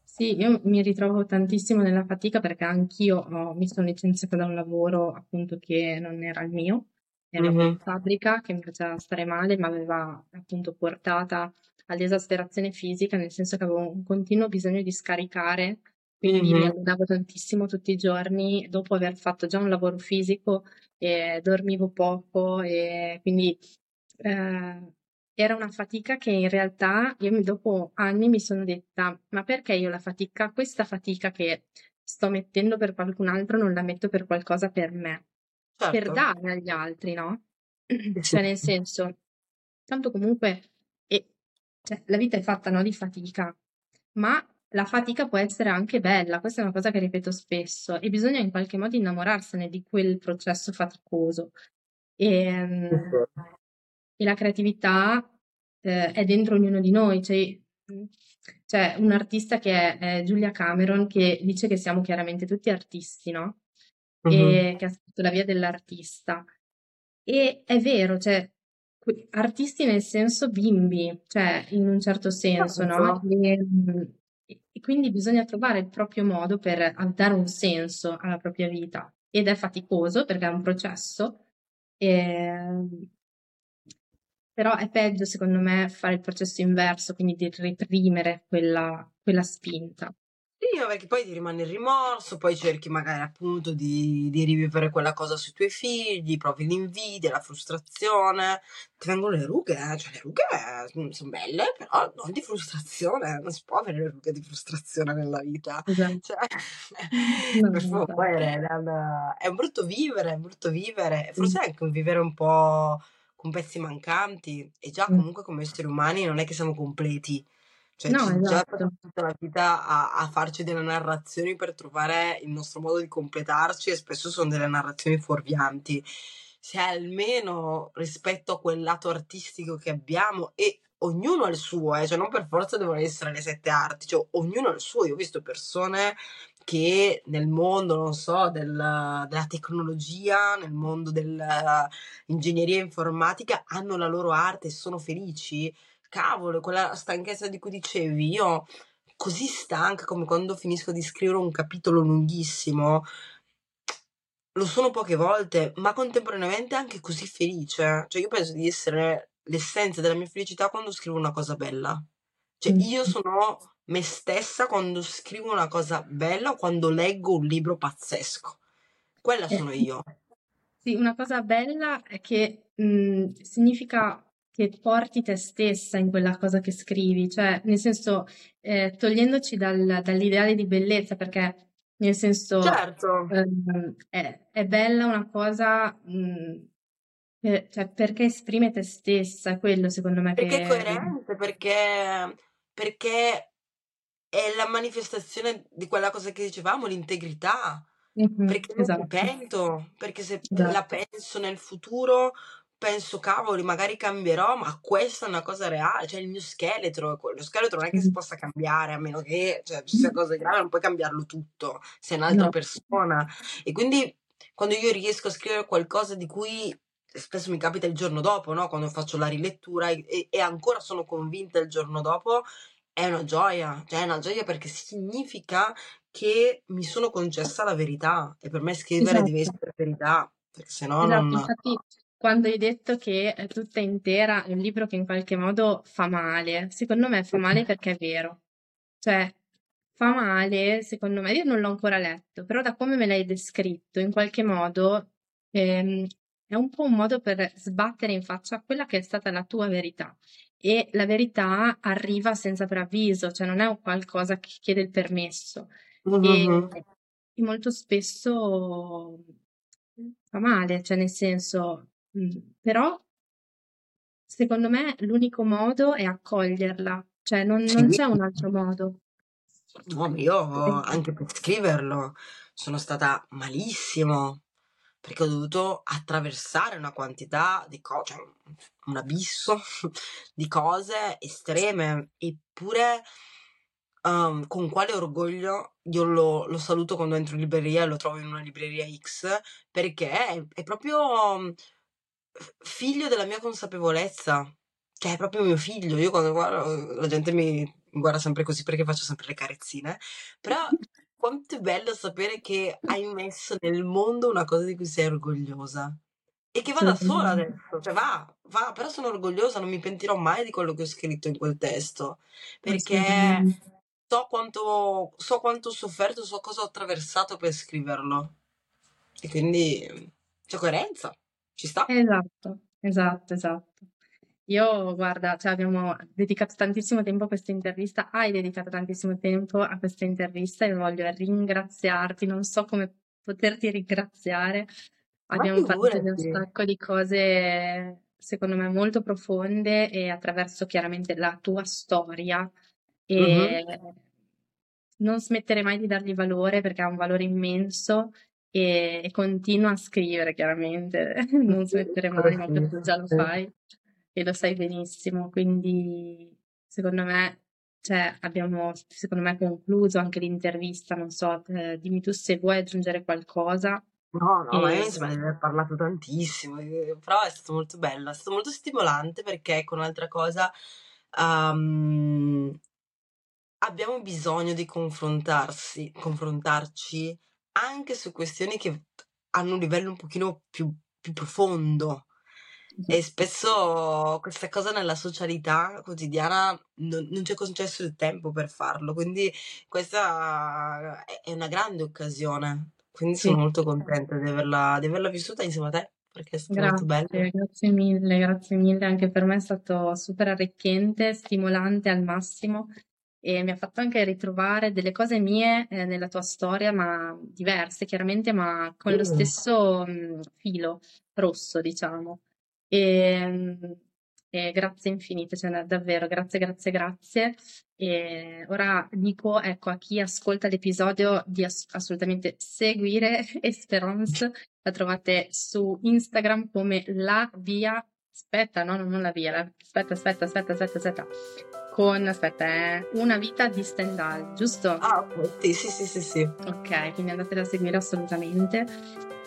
Sì, io mi ritrovo tantissimo nella fatica perché anch'io oh, mi sono licenziata da un lavoro appunto che non era il mio, era mm-hmm. una fabbrica che mi faceva stare male, ma aveva appunto portata all'esasperazione fisica, nel senso che avevo un continuo bisogno di scaricare, quindi mm-hmm. mi allenavo tantissimo tutti i giorni, dopo aver fatto già un lavoro fisico e dormivo poco e quindi eh, era una fatica che in realtà io dopo anni mi sono detta, ma perché io la fatica, questa fatica che sto mettendo per qualcun altro non la metto per qualcosa per me, certo. per dare agli altri, no? cioè nel senso, tanto comunque, e cioè, la vita è fatta no, di fatica, ma la fatica può essere anche bella, questa è una cosa che ripeto spesso, e bisogna in qualche modo innamorarsene di quel processo faticoso. E, ehm, e la creatività eh, è dentro ognuno di noi. C'è, c'è un artista che è, è, Giulia Cameron che dice che siamo chiaramente tutti artisti, no? Uh-huh. E che ha scritto La via dell'artista. E è vero, cioè, artisti nel senso bimbi, cioè in un certo senso, no? E, e quindi bisogna trovare il proprio modo per dare un senso alla propria vita. Ed è faticoso perché è un processo, e, ehm, però è peggio, secondo me, fare il processo inverso, quindi di reprimere quella, quella spinta. Sì, perché poi ti rimane il rimorso, poi cerchi magari appunto di, di rivivere quella cosa sui tuoi figli, provi l'invidia, la frustrazione, ti vengono le rughe, eh? cioè le rughe mm, sono belle, però non di frustrazione, non si può avere le rughe di frustrazione nella vita. Esatto. Cioè, no, per favore, è un brutto vivere, è un brutto vivere, forse è anche un vivere un po' con pezzi mancanti e già comunque come esseri umani non è che siamo completi. Cioè, no, ci esatto. già tutta la vita a, a, farci delle narrazioni per trovare il nostro modo di completarci e spesso sono delle narrazioni fuorvianti. Se almeno rispetto a quel lato artistico che abbiamo e ognuno ha il suo, eh, cioè non per forza devono essere le sette arti, cioè ognuno ha il suo. Io ho visto persone che nel mondo, non so, del, della tecnologia, nel mondo dell'ingegneria informatica hanno la loro arte e sono felici. Cavolo, quella stanchezza di cui dicevi, io così stanca come quando finisco di scrivere un capitolo lunghissimo, lo sono poche volte, ma contemporaneamente anche così felice. Cioè, io penso di essere l'essenza della mia felicità quando scrivo una cosa bella. Cioè, io sono me stessa quando scrivo una cosa bella o quando leggo un libro pazzesco. Quella sono eh, io. Sì, una cosa bella è che mh, mhmm, significa che porti te stessa in quella cosa che scrivi, cioè nel senso eh, togliendoci dal, dall'ideale di bellezza, perché nel senso certo. eh, è, è, bella una cosa mh, mhmm, per, cioè, perché esprime te stessa, è quello secondo me perché che... è coerente, perché, perché è la manifestazione di quella cosa che dicevamo, l'integrità. Mm-hmm, perché esatto. pento, perché se esatto. la penso nel futuro, penso, cavoli, magari cambierò, ma questa è una cosa reale, cioè il mio scheletro, lo scheletro non è che si possa cambiare, a meno che cioè, ci sia cose gravi, non puoi cambiarlo tutto, sei un'altra no. persona. E quindi quando io riesco a scrivere qualcosa di cui spesso mi capita il giorno dopo, no? quando faccio la rilettura e, e ancora sono convinta il giorno dopo, è una gioia, cioè è una gioia perché significa che mi sono concessa la verità e per me scrivere esatto. deve essere verità, perché sennò esatto, non... Infatti, quando hai detto che è tutta intera è un libro che in qualche modo fa male, secondo me fa male perché è vero. Cioè, fa male, secondo me, io non l'ho ancora letto, però da come me l'hai descritto, in qualche modo ehm, è un po' un modo per sbattere in faccia quella che è stata la tua verità e la verità arriva senza preavviso, cioè non è un qualcosa che chiede il permesso. Mm-hmm. E, e, molto spesso fa male, cioè nel senso, mh, mm, però secondo me l'unico modo è accoglierla, cioè non, non c'è un altro modo. No, io anche per scriverlo sono stata malissimo perché ho dovuto attraversare una quantità di cose, cioè un abisso di cose estreme, eppure um, con quale orgoglio io lo, lo, saluto quando entro in libreria e lo trovo in una libreria X, perché è, è proprio um, figlio della mia consapevolezza, cioè è proprio mio figlio, io quando guardo, la gente mi guarda sempre così perché faccio sempre le carezzine, però quanto è bello sapere che hai messo nel mondo una cosa di cui sei orgogliosa. E che va da sola adesso, cioè va, va, però sono orgogliosa, non mi pentirò mai di quello che ho scritto in quel testo, perché so quanto, so quanto ho sofferto, so cosa ho attraversato per scriverlo. E quindi c'è coerenza, ci sta. Esatto, esatto, esatto. Io, guarda, cioè abbiamo dedicato tantissimo tempo a questa intervista, hai dedicato tantissimo tempo a questa intervista e voglio ringraziarti, non so come poterti ringraziare. Abbiamo fatto un sacco di cose secondo me molto profonde e attraverso chiaramente la tua storia. E Mhm. non smettere mai di dargli valore perché ha un valore immenso e, e continua a scrivere chiaramente, non smettere mai, ma tu già lo fai e lo sai benissimo, quindi secondo me cioè, abbiamo, secondo me, concluso anche l'intervista, non so, eh, dimmi tu se vuoi aggiungere qualcosa. No, no, ma E- insomma di aver parlato tantissimo, eh, però è stato molto bello, è stato molto stimolante perché con un'altra cosa ehm, abbiamo bisogno di confrontarsi, confrontarci anche su questioni che hanno un livello un pochino più, più profondo. E spesso questa cosa nella socialità quotidiana non, non c'è concesso il tempo per farlo, quindi questa è una grande occasione. Quindi Sì. sono molto contenta di averla, di averla vissuta insieme a te, perché è stato molto bello. Grazie, grazie mille, grazie mille. Anche per me è stato super arricchente, stimolante al massimo e mi ha fatto anche ritrovare delle cose mie eh, nella tua storia, ma diverse chiaramente, ma con lo Mm. stesso mh, filo rosso, diciamo. E, mh, e grazie infinite, cioè davvero, grazie, grazie, grazie. E ora dico, ecco, a chi ascolta l'episodio di ass- assolutamente seguire Esperance la trovate su Instagram come la via. Aspetta, no, non la via. la- Aspetta, aspetta, aspetta, aspetta, aspetta. Con, aspetta, eh, una vita di Stendhal, giusto? Ah, sì, sì, sì, sì, sì. Ok, quindi andatela a seguire assolutamente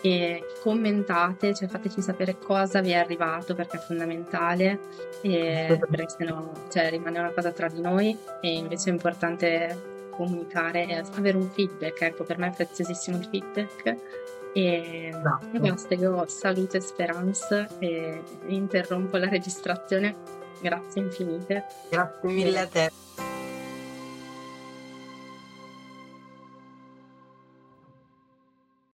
e commentate, cioè fateci sapere cosa vi è arrivato perché è fondamentale, e, perché sennò cioè, rimane una cosa tra di noi e invece è importante comunicare e avere un feedback, ecco, per me è preziosissimo il feedback. E, Esatto. e basta, io saluto e speranza e interrompo la registrazione. Grazie infinite. Grazie mille a te.